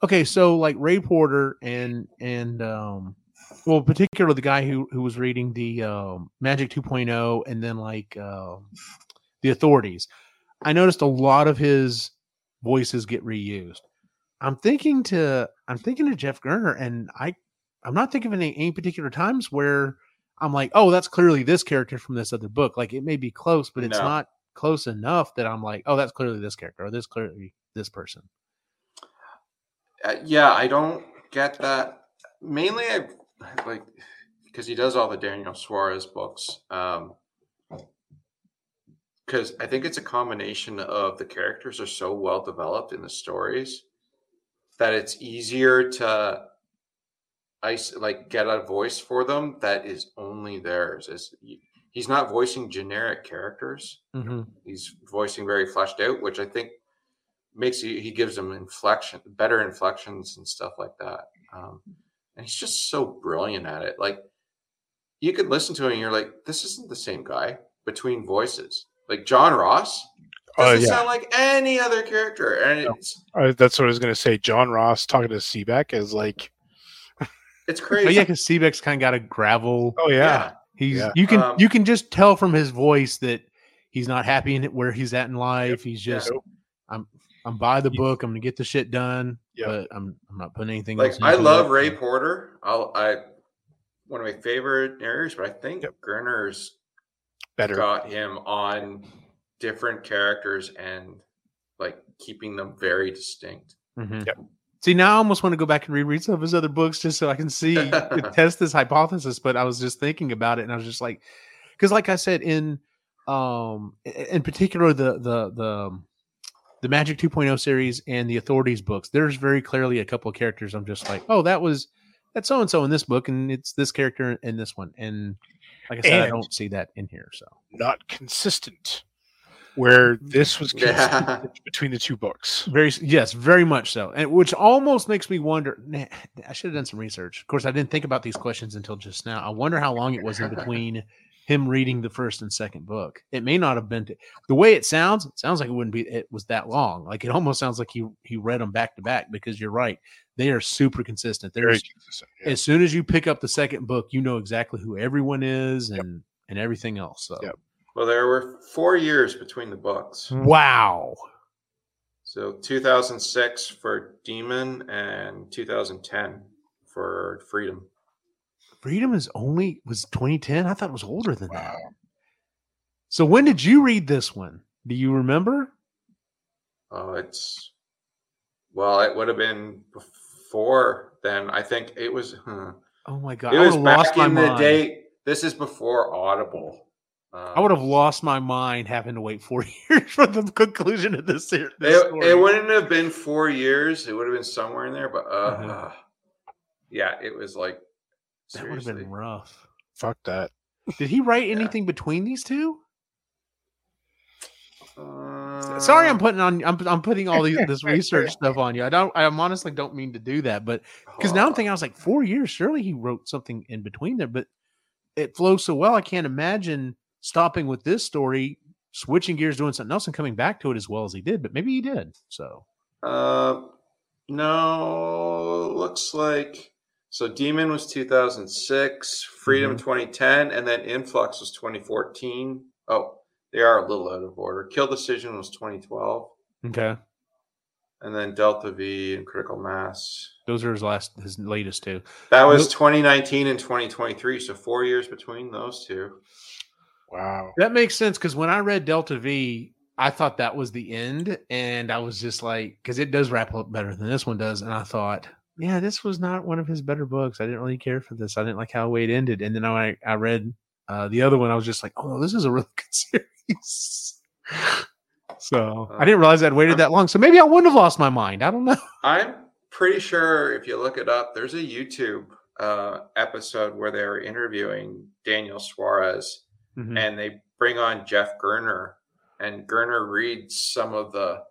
Okay, so like Ray Porter and and um, well, particularly the guy who who was reading the um, Magic 2.0 and then like um, the Authorities. I noticed a lot of his voices get reused. I'm thinking to I'm thinking to Jeff Gurner, and I I'm not thinking of any, any particular times where I'm like, oh, that's clearly this character from this other book. Like it may be close, but it's No. not close enough that I'm like, oh, that's clearly this character or this clearly this person. Uh, yeah, I don't get that. Mainly, I like because he does all the Daniel Suarez books. Um, because I think it's a combination of the characters are so well developed in the stories that it's easier to ice like get a voice for them that is only theirs. Is he's not voicing generic characters Mm-hmm. he's voicing very fleshed out, which I think makes he, he gives them inflection, better inflections and stuff like that. Um, and he's just so brilliant at it. Like you could listen to him, and you're like, this isn't the same guy between voices. Like Jon Ross Oh doesn't yeah, sound like any other character, and No. it's uh, that's what I was going to say. Jon Ross talking to Sebeck is like, it's Oh crazy. yeah, because Sebeck's kind of got a gravel. oh yeah, He's Yeah. you can Um, you can just tell from his voice that he's not happy in it where he's at in life. He's just Nope. I'm I'm by the He's- book. I'm gonna get the shit done, Yep. but I'm I'm not putting anything like else. I love it. Ray Porter. I'll I one of my favorite narrators, but I think Yep. Gurner's better. got him on different characters and like keeping them very distinct. Mhm. Yep. See, now I almost want to go back and reread some of his other books just so I can see test this hypothesis. But I was just thinking about it, and I was just like, because, like I said, in um, in particular, the the the the Magic 2.0 series and the Authorities books, there's very clearly a couple of characters. I'm just like, oh, that was that's so and so in this book, and it's this character in this one, and like I said, I don't see that in here. So Not consistent. Where mm-hmm. this was consistent between the two books. Very yes, very much so, and which almost makes me wonder. nah, I should have done some research. Of course, I didn't think about these questions until just now. I wonder how long it was in between him reading the first and second book. It may not have been the way it sounds. It sounds like it wouldn't be. It was that long. Like it almost sounds like he he read them back to back because you're right. They are super consistent. Very There's consistent. yeah. as soon as you pick up the second book, you know exactly who everyone is and and everything else. So Yep. Well, there were four years between the books. wow. So 2006 for Daemon and 2010 for Freedom. Freedom is only was 2010. I thought it was older than that. So when did you read this one? Do you remember? Oh, it's well, it would have been before then. I think it was. Huh. Oh my god! It I was lost back my in the mind. day. This is before Audible. I would have Um, lost my mind having to wait four years for the conclusion of this, this It, it wouldn't have been four years. It would have been somewhere in there. But uh, Mhm. yeah, it was like that would have been rough. Fuck that. Did he write anything between these two? Uh, Sorry, I'm putting on. I'm, I'm putting all these, this research stuff on you. I don't. I'm honestly don't mean to do that, but because now I'm thinking, I was like, four years. Surely he wrote something in between there, but it flows so well. I can't imagine stopping with this story, switching gears, doing something else, and coming back to it as well as he did. But maybe he did. So Uh, no, looks like so. Daemon was 2006, Freedom Mm-hmm. 2010, and then Influx was 2014. Oh, they are a little out of order. Kill Decision was 2012, okay, and then Delta V and Critical Mass. those are his last, his latest two. That was 2019 and 2023, so four years between those two. Wow. That makes sense because when I read Delta V, I thought that was the end, and I was just like, because it does wrap up better than this one does, and I thought, yeah, this was not one of his better books. I didn't really care for this. I didn't like how it ended, and then I I read uh, the other one. I was just like, oh, this is a really good series. so I didn't realize I'd waited that long. So maybe I wouldn't have lost my mind. I don't know. I'm pretty sure if you look it up, there's a YouTube uh, episode where they were interviewing Daniel Suarez. Mhm. and they bring on Jeff Gurner, and Gurner reads some of the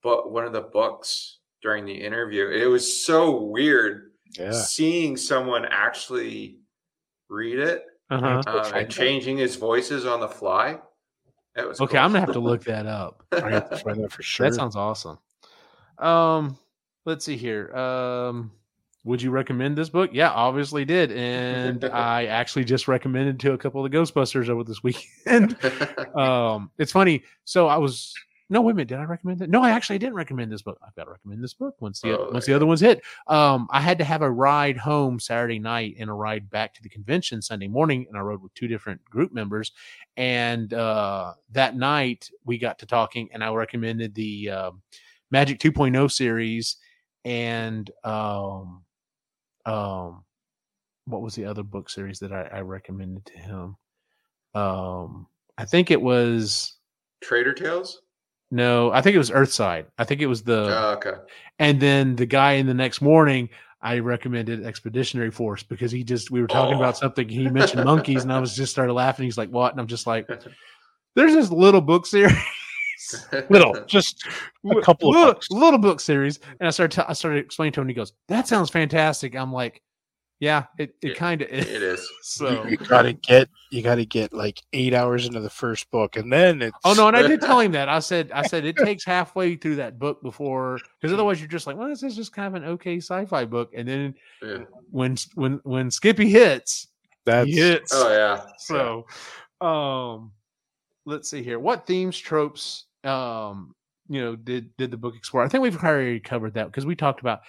but one of the books during the interview. It was so weird Yeah. seeing someone actually read it Uh-huh. um, and changing his voices on the fly. That was Okay, cool. I'm gonna have to look that up. I have to find that for sure. That sounds awesome. Um, let's see here. Um, would you recommend this book? Yeah, obviously did, and I actually just recommended to a couple of the Ghostbusters over this weekend. um, it's funny. So I was no wait a minute. Did I recommend it? No, I actually didn't recommend this book. I've got to recommend this book once the Oh, once there the other ones hit. Um, I had to have a ride home Saturday night and a ride back to the convention Sunday morning, and I rode with two different group members. And uh, that night we got to talking, and I recommended the um Magic 2.0 series and um, um, what was the other book series that I, I recommended to him? Um, I think it was Trader Tales. No, I think it was Earthside. I think it was the Oh, okay. and then the guy in the next morning I recommended Expeditionary Force because he just we were talking Oh. about something he mentioned monkeys and I was just started laughing. He's like, "What?" And I'm just like, "There's this little book series, Little, just a couple of little, books. little book series." And I started t- I started explaining to him. And he goes, "That sounds fantastic." I'm like, "Yeah, it it It- kind of is." It is. So you gotta get you gotta get like eight hours into the first book, and then it's Oh no, and I did tell him that. I said, I said it takes halfway through that book before, because otherwise you're just like, well, this is just kind of an okay sci-fi book. And then Yeah. when when when Skippy hits, that's he hits. Oh yeah. So, um, let's see here. What themes, tropes, um, you know, did did the book explore? I think we've already covered that because we talked about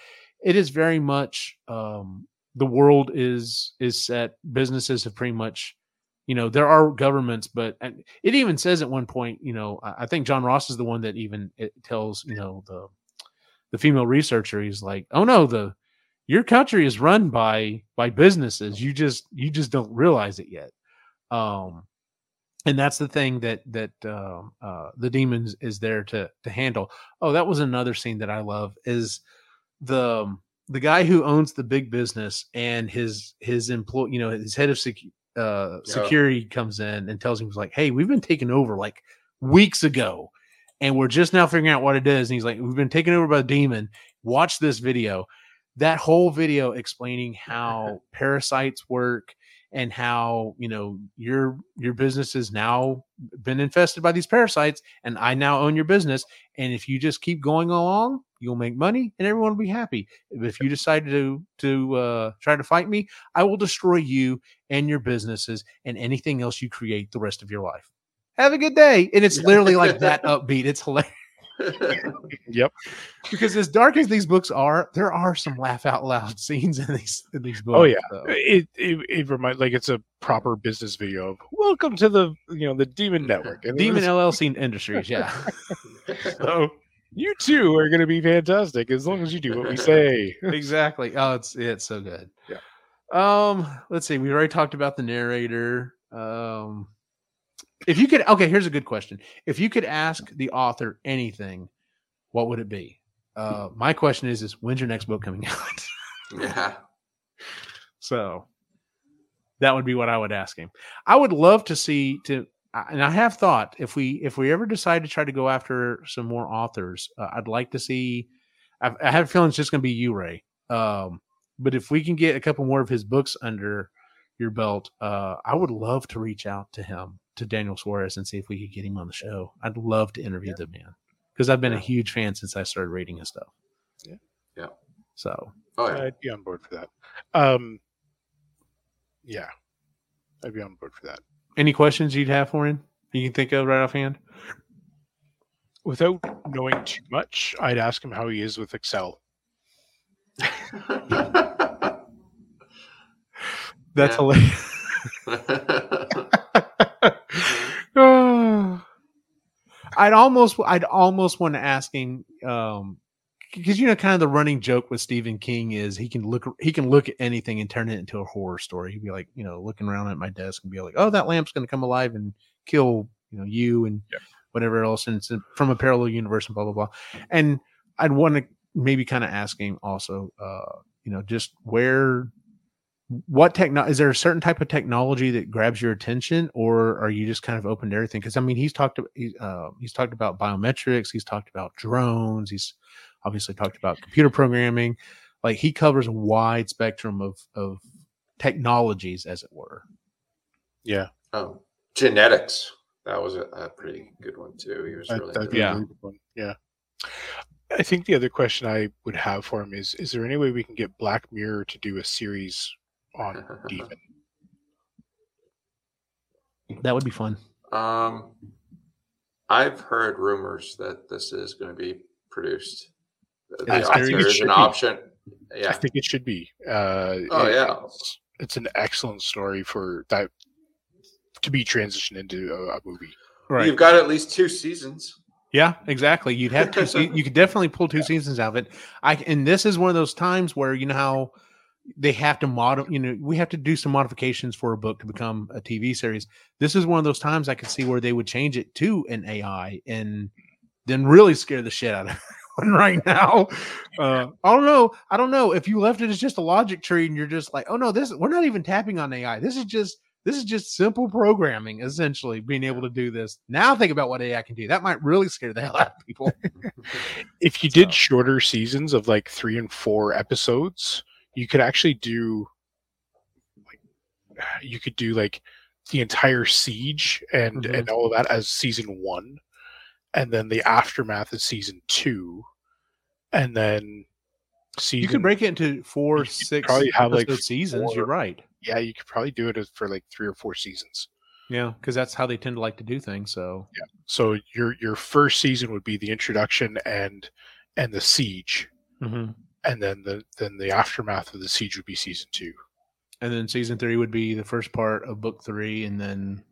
it is very much um the world is is set. Businesses have pretty much, you know, there are governments, but it even says at one point, you know, I I think Jon Ross is the one that even it tells, you know, the the female researcher, he's like, oh no, the your country is run by by businesses. You just you just don't realize it yet. Um, and that's the thing that that um uh, the demons is there to to handle. Oh, that was another scene that I love is the um, the guy who owns the big business and his his employee, you know, his head of uh, Yeah. security comes in and tells him he's like, "Hey, we've been taken over like weeks ago, and we're just now figuring out what it is." And he's like, "We've been taken over by the demon. Watch this video." That whole video explaining how parasites work and how you know your your business has now been infested by these parasites and i now own your business and if you just keep going along you'll make money and everyone will be happy. If you decide to to uh, try to fight me i will destroy you and your businesses and anything else you create the rest of your life. Have a good day. And it's literally like that upbeat. It's hilarious Yep. because as dark as these books are there are some laugh out loud scenes in these in these books Oh, yeah. so. It it, it reminds like it's a proper business video of welcome to the you know the Demon Network. And demon it's- llc industries yeah So you too are going to be fantastic as long as you do what we say. exactly. Oh, it's it's so good. Yeah. Um, let's see. We already talked about the narrator. Um, if you could, okay, here's a good question. If you could ask the author anything, what would it be? Uh, my question is: Is when's your next book coming out? yeah. so that would be what I would ask him. I would love to see to, and I have thought if we if we ever decide to try to go after some more authors, uh, I'd like to see. I, I have a feeling it's just going to be you, Ray. Um, but if we can get a couple more of his books under your belt, uh, I would love to reach out to him, to Daniel Suarez, and see if we could get him on the show. I'd love to interview the man because I've been a huge fan since I started reading his stuff. Yeah. Yeah. So Oh yeah. I'd be on board for that. Um, yeah, I'd be on board for that. any questions you'd have for him? You can think of right offhand? Without knowing too much, I'd ask him how he is with Excel. That's hilarious. I'd almost, I'd almost want to ask him, um, because you know, kind of the running joke with Stephen King is he can look, he can look at anything and turn it into a horror story. He'd be like, you know, looking around at my desk and be like, "Oh, that lamp's going to come alive and kill, you know, you and Yeah. whatever else, and it's from a parallel universe and blah blah blah." And I'd want to maybe kind of ask him also, uh, you know, just where what techno is there a certain type of technology that grabs your attention or are you just kind of open to everything because i mean he's talked about uh, he's talked about biometrics he's talked about drones he's obviously talked about computer programming like he covers a wide spectrum of of technologies as it were Yeah, oh, genetics. That was a, a pretty good one too. He was really that'd good. be a Yeah. good one. Yeah. I think the other question I would have for him is: Is there any way we can get Black Mirror to do a series on Daemon? that would be fun Um, I've heard rumors that this is going to be produced. The- I think it there is an be. option. I think it should be. Uh, Oh, it- yeah. it's, it's an excellent story for that to be transitioned into a, a movie. You've got at least two seasons. Yeah, exactly. You'd have two. you could definitely pull two seasons out of it. I and this is one of those times where you know how they have to model. You know, we have to do some modifications for a book to become a TV series. This is one of those times I could see where they would change it to an AI and then really scare the shit out of everyone right now. Uh, I don't know. I don't know if you left it as just a logic tree and you're just like, oh no, this we're not even tapping on AI. This is just this is just simple programming, essentially being able to do this. Now think about what AI can do. That might really scare the hell out of people. If you did shorter seasons of like three and four episodes, you could actually do like you could do like the entire siege and Mhm. and all of that as season one, and then the aftermath is season two, and then season you could break it into four, six, probably have, like, seasons. four- You're right. yeah you could probably do it for like three or four seasons. Yeah, because that's how they tend to like to do things. So yeah So your your first season would be the introduction and and the siege, Mhm. And then the then the aftermath of the siege would be season two, and then season three would be the first part of book three, and then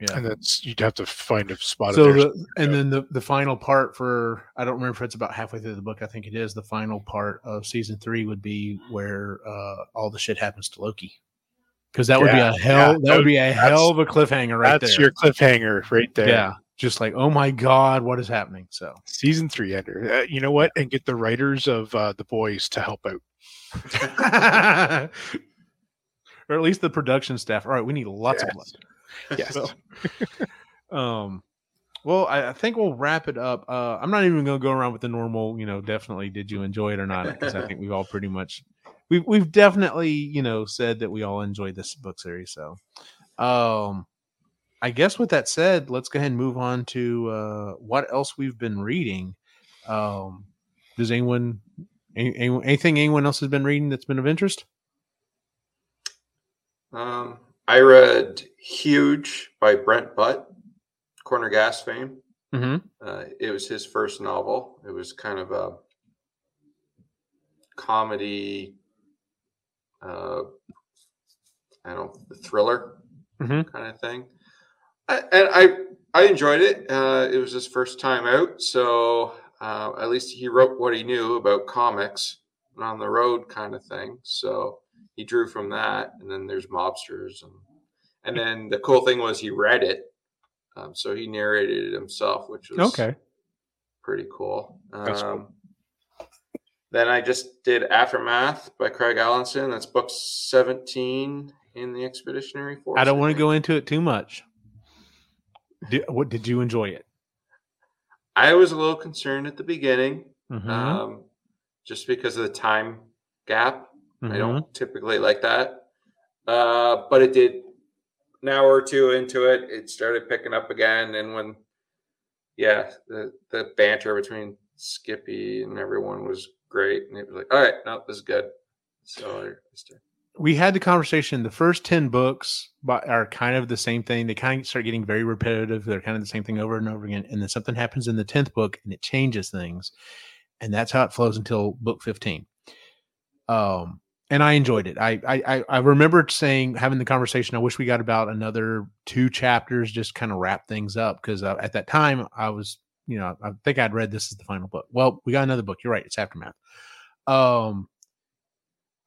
yeah. and that's you'd have to find a spot. so the, and then the the final part for I don't remember if it's about halfway through the book. I think it is the final part of season three would be where uh, all the shit happens to Loki. Because that would Yeah, be a hell. yeah, that would be a hell of a cliffhanger right that's there. your cliffhanger right there. yeah, just like oh my god, what is happening? So season three ender. Uh, you know what? And get the writers of uh, the boys to help out. or at least the production staff. All right, we need lots of blood. Yes. So, um, well, I, I think we'll wrap it up. Uh, I'm not even going to go around with the normal, you know, definitely did you enjoy it or not? Because I think we've all pretty much, we've we've definitely, you know, said that we all enjoyed this book series. So, um, I guess with that said, let's go ahead and move on to uh, what else we've been reading. Um, does anyone, any, anything anyone else has been reading that's been of interest? Um, I read Huge by Brent Butt, Corner Gas fame. Mm-hmm. Uh, it was his first novel. It was kind of a comedy, uh, I don't know, thriller Mhm. kind of thing. And I I enjoyed it. Uh, it was his first time out, so uh, at least he wrote what he knew about comics and on the road kind of thing. So he drew from that, and then there's mobsters, and and then the cool thing was he read it, um, so he narrated it himself, which was Okay. pretty cool. That's cool. Um, then I just did Aftermath by Craig Alanson. That's book 17 in the Expeditionary Force. I don't want to go into it too much. Did, what did you enjoy it? I was a little concerned at the beginning, Mhm. um, just because of the time gap. I Mhm. don't typically like that. Uh, but it did an hour or two into it, it started picking up again. And when, yeah, the, the banter between Skippy and everyone was great. And it was like, all right, no, this is good. So I started. We had the conversation. The first ten books by, are kind of the same thing. They kind of start getting very repetitive. They're kind of the same thing over and over again. And then something happens in the tenth book, and it changes things. And that's how it flows until book fifteen. Um, and I enjoyed it. I I I- I remember saying having the conversation. I wish we got about another two chapters, just kind of wrap things up because uh, at that time I was, you know, I think I'd read this as the final book. Well, we got another book. You're right. It's aftermath. Um,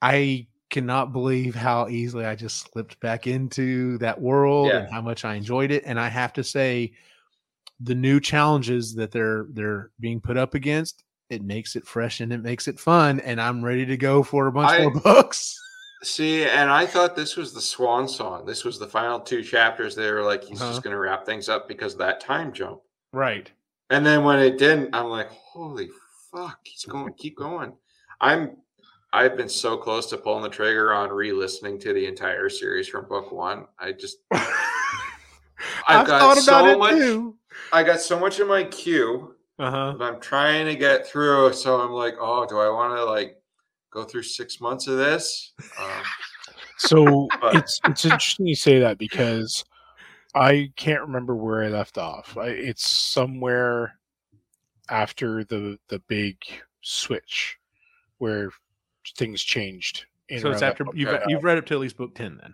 I cannot believe how easily I just slipped back into that world and how much I enjoyed it. And I have to say, the new challenges that they're they're being put up against, it makes it fresh and it makes it fun. And I'm ready to go for a bunch I- more books. See, and I thought this was the swan song. This was the final two chapters. They were like, he's Uh-huh. just going to wrap things up because of that time jump. Right. And then when it didn't, I'm like, holy fuck, he's going, keep going. I'm, I've been so close to pulling the trigger on re-listening to the entire series from book one. I just, I've, got so much. I got so much in my queue Uh huh. that I'm trying to get through. So I'm like, oh, do I want to like go through six months of this? Um, So But- it's it's interesting you say that because I can't remember where I left off. I, it's somewhere after the the big switch where things changed. in So it's around that after you've you've read up to at least book ten then.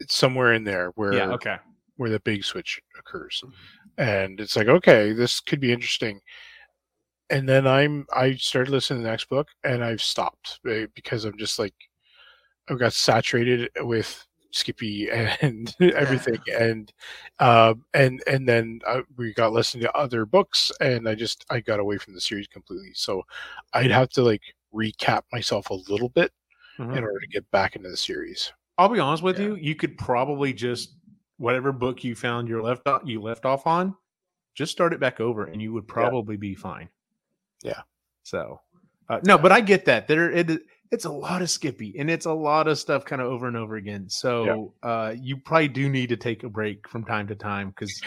it's somewhere in there where Yeah. Okay. where the big switch occurs Mm-hmm. and it's like okay this could be interesting and then i'm i started listening to the next book and i've stopped eh, because i'm just like i've got saturated with skippy and everything and um and and then uh, we got listening to other books and i just i got away from the series completely so i'd have to like recap myself a little bit Mhm. in order to get back into the series I'll be honest with Yeah. you. You could probably just whatever book you found your left off, you left off on, just start it back over, and you would probably be fine. Yeah. So, uh, no, but I get that there it it's a lot of Skippy and it's a lot of stuff kind of over and over again. So, uh, you probably do need to take a break from time to time because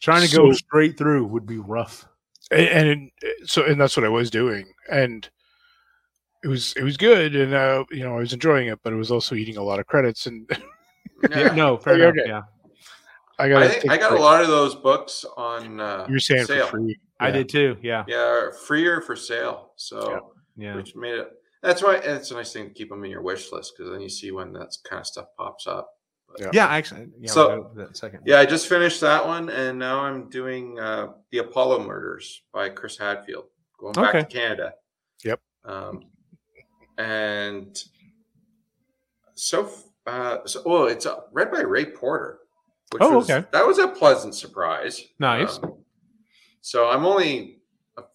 trying to go straight through would be rough. and, and so and that's what I was doing, and it was it was good, and uh, you know I was enjoying it, but it was also eating a lot of credits, and Yeah, no, fair enough. okay. Yeah. I got. I, think, I got a lot of those books on. Uh, You're saying sale. for free. I did too. Yeah. Yeah, free or for sale. So, Yeah. which made it. That's why it's a nice thing to keep them in your wish list because then you see when that kind of stuff pops up. Yeah. Yeah. Actually, yeah. So- we'll go to that second. Yeah, I just finished that one, and now I'm doing uh, the Apollo Murders by Chris Hadfield, going back to Canada. Yep. Um, and so, uh, so oh, it's uh, read by Ray Porter. Which Oh, was, okay. That was a pleasant surprise. Nice. Um, so I'm only a f-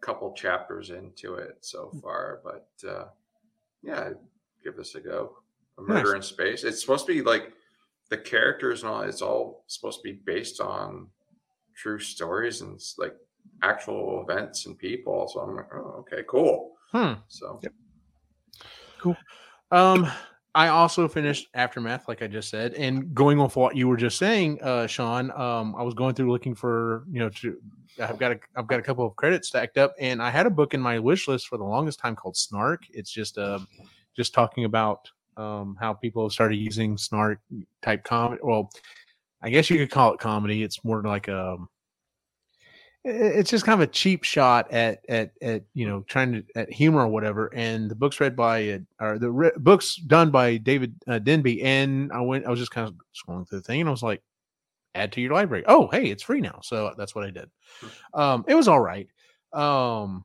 couple chapters into it so far, but uh, yeah, give this a go. A Murder in Space. It's supposed to be like the characters and all. It's all supposed to be based on true stories and like actual events and people. So I'm like, oh, okay, cool. Hmm. So Yep. Um, I also finished Aftermath, like I just said, and going off what you were just saying, uh, Shaun. Um, I was going through looking for, you know, to I've got a I've got a couple of credits stacked up, and I had a book in my wish list for the longest time called Snark. It's just uh, just talking about um how people have started using Snark type comedy. Well, I guess you could call it comedy. It's more like um it's just kind of a cheap shot at at at you know trying to at humor or whatever and the books read by uh, or the re- books done by david uh, denby and i went i was just kind of scrolling through the thing and i was like add to your library. Oh hey it's free now. So that's what i did. Um it was all right. Um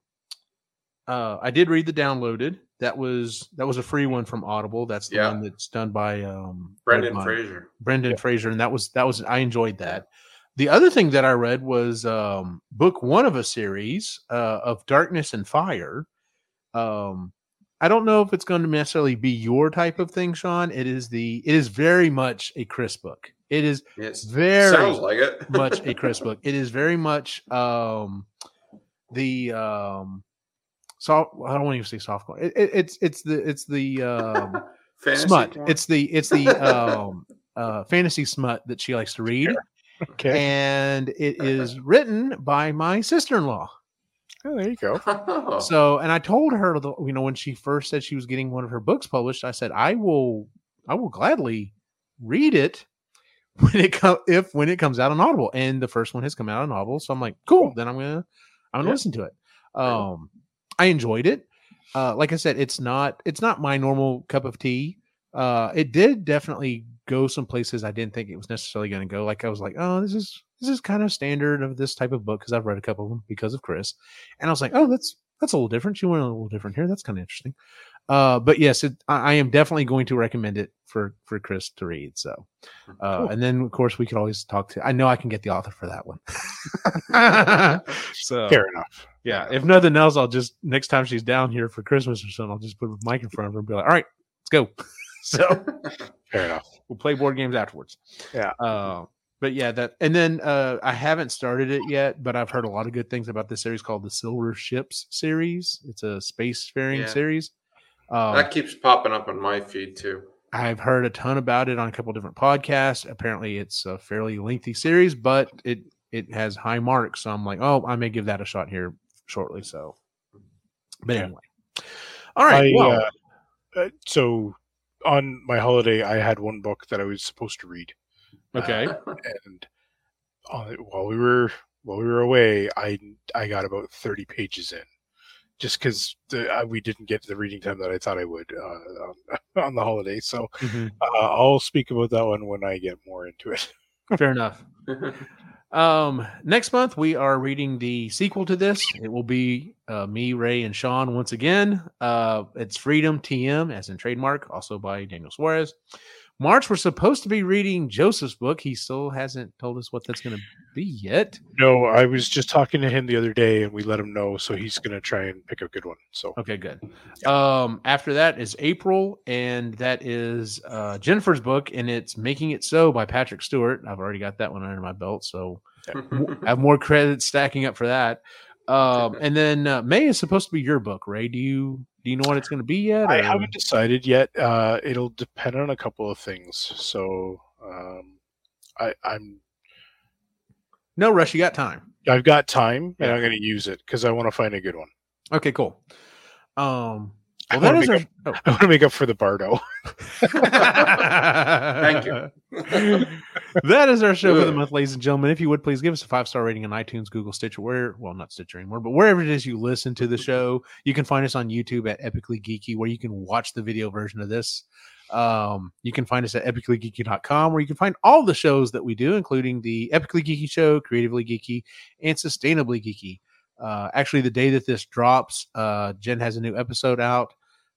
uh i did read the downloaded. That was that was a free one from audible. That's the Yeah. one that's done by um Brendan Fraser. Brendan Fraser, and that was that was I enjoyed that. The other thing that I read was um, book one of a series uh, of Darkness and Fire. Um, I don't know if it's going to necessarily be your type of thing, Shaun. It is the it is very much a Chris book. It is Yes, very sounds like it. much a Chris book. It is very much um, the um, soft. I don't want to say softcore. It, it, it's it's the it's the um, smut. porn? It's the it's the um, uh, fantasy smut that she likes to read, Okay. and it is written by my sister in law. Oh, there you go. Oh, So, and I told her, the- you know, when she first said she was getting one of her books published, I said, I will, I will gladly read it when it comes if when it comes out on Audible. And the first one has come out on Audible, so I'm like, cool. Then I'm gonna, I'm gonna Yeah. listen to it. Um, I enjoyed it. Uh, like I said, it's not, it's not my normal cup of tea. Uh, it did definitely go some places I didn't think it was necessarily going to go. Like I was like, oh, this is this is kind of standard of this type of book because I've read a couple of them because of Chris, and I was like, oh, that's that's a little different. She went a little different here. That's kind of interesting. Uh, but yes, it, I, I am definitely going to recommend it for for Chris to read. So, uh, Cool. and then of course we could always talk to. I know I can get the author for that one. so Fair enough. yeah, if nothing else, I'll just next time she's down here for Christmas or something, I'll just put a mic in front of her and be like, "All right, let's go." so Fair enough. we'll play board games afterwards. Yeah. Uh, but yeah, that and then uh, I haven't started it yet, but I've heard a lot of good things about this series called the Silver Ships series. It's a spacefaring Yeah. series. Um, that keeps popping up on my feed too. I've heard a ton about it on a couple different podcasts. Apparently, it's a fairly lengthy series, but it it has high marks. So I'm like, oh, I may give that a shot here shortly. So, but anyway, all right. I, well, uh, uh, so on my holiday, I had one book that I was supposed to read, okay. and on while we were while we were away, I I got about thirty pages in, just because we didn't get the reading time that I thought I would uh, on, on the holiday. So Mhm. uh, I'll speak about that one when I get more into it. Fair enough. Um, next month we are reading the sequel to this. It will be uh, me, Ray, and Shaun once again. Uh, it's Freedom TM, as in trademark, also by Daniel Suarez. March, we're supposed to be reading Joseph's book. He still hasn't told us what that's going to be yet. No, I was just talking to him the other day, and we let him know, so he's going to try and pick a good one. So Okay, good. Um, after that is April, and that is uh, Jennifer's book, and it's Making It So by Patrick Stewart. I've already got that one under my belt, so I have more credits stacking up for that. Um, and then uh, May is supposed to be your book, Ray. Do you do you know what it's going to be yet? I haven't decided yet. Uh, it'll depend on a couple of things. So um, I, I'm No rush. You got time. I've got time, and I'm going to use it because I want to find a good one. Okay, cool. Um, I well, that wanna is make our. I want to make up for the Bardo. Thank you. that is our show for the month, ladies and gentlemen. If you would please give us a five star rating on iTunes, Google, Stitcher, where well, not Stitcher anymore, but wherever it is you listen to the show, you can find us on YouTube at Epically Geeky, where you can watch the video version of this. Um, you can find us at epicallygeeky.com, where you can find all the shows that we do, including the Epically Geeky Show, Creatively Geeky, and Sustainably Geeky. Uh, actually, the day that this drops, uh, Jen has a new episode out.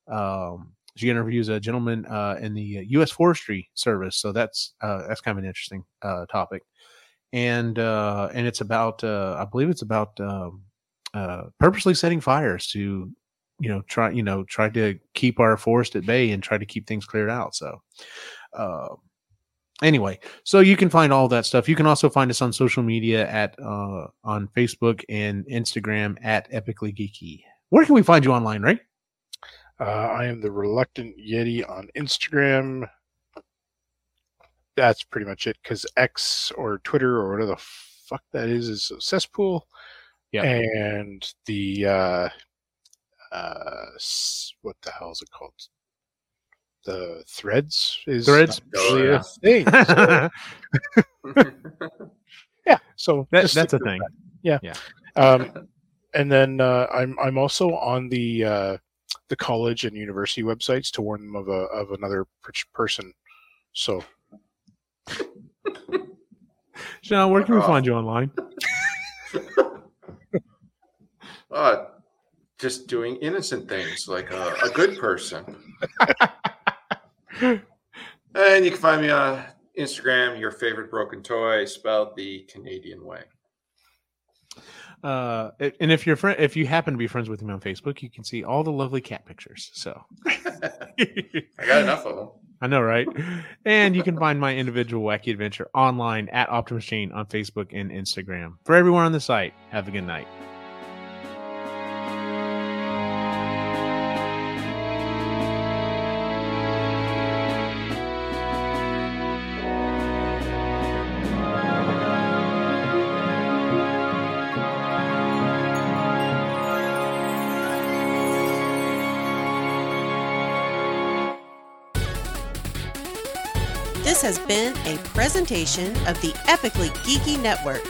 Um, she interviews a gentleman uh, in the U.S. Forestry Service, so that's uh, that's kind of an interesting uh, topic, and uh, and it's about uh, I believe it's about um, uh, purposely setting fires to you know try you know try to keep our forest at bay and try to keep things cleared out. So. Anyway so you can find all that stuff you can also find us on social media at uh on facebook and instagram at epically geeky where can we find you online right Uh, I am the reluctant Yeti on Instagram. That's pretty much it. Because X or Twitter or whatever the fuck that is is a cesspool. Yeah. And the uh, uh, what the hell is it called? The threads is Threads? really Oh, a thing. So, yeah, so just that's a thing that. Yeah. Um, and then uh, I'm I'm also on the uh, the college and university websites to warn them of a of another per- person. So shaun where can we find you online uh, just doing innocent things like a, a good person. and you can find me on Instagram, your favorite broken toy, spelled the Canadian way. uh and if you're friend if you happen to be friends with me on facebook you can see all the lovely cat pictures so I got enough of them. I know, right? And you can find my individual wacky adventure online at Optimus Chain on Facebook and Instagram. For everyone on the site, have a good night. Presentation of the Epically Geeky Network.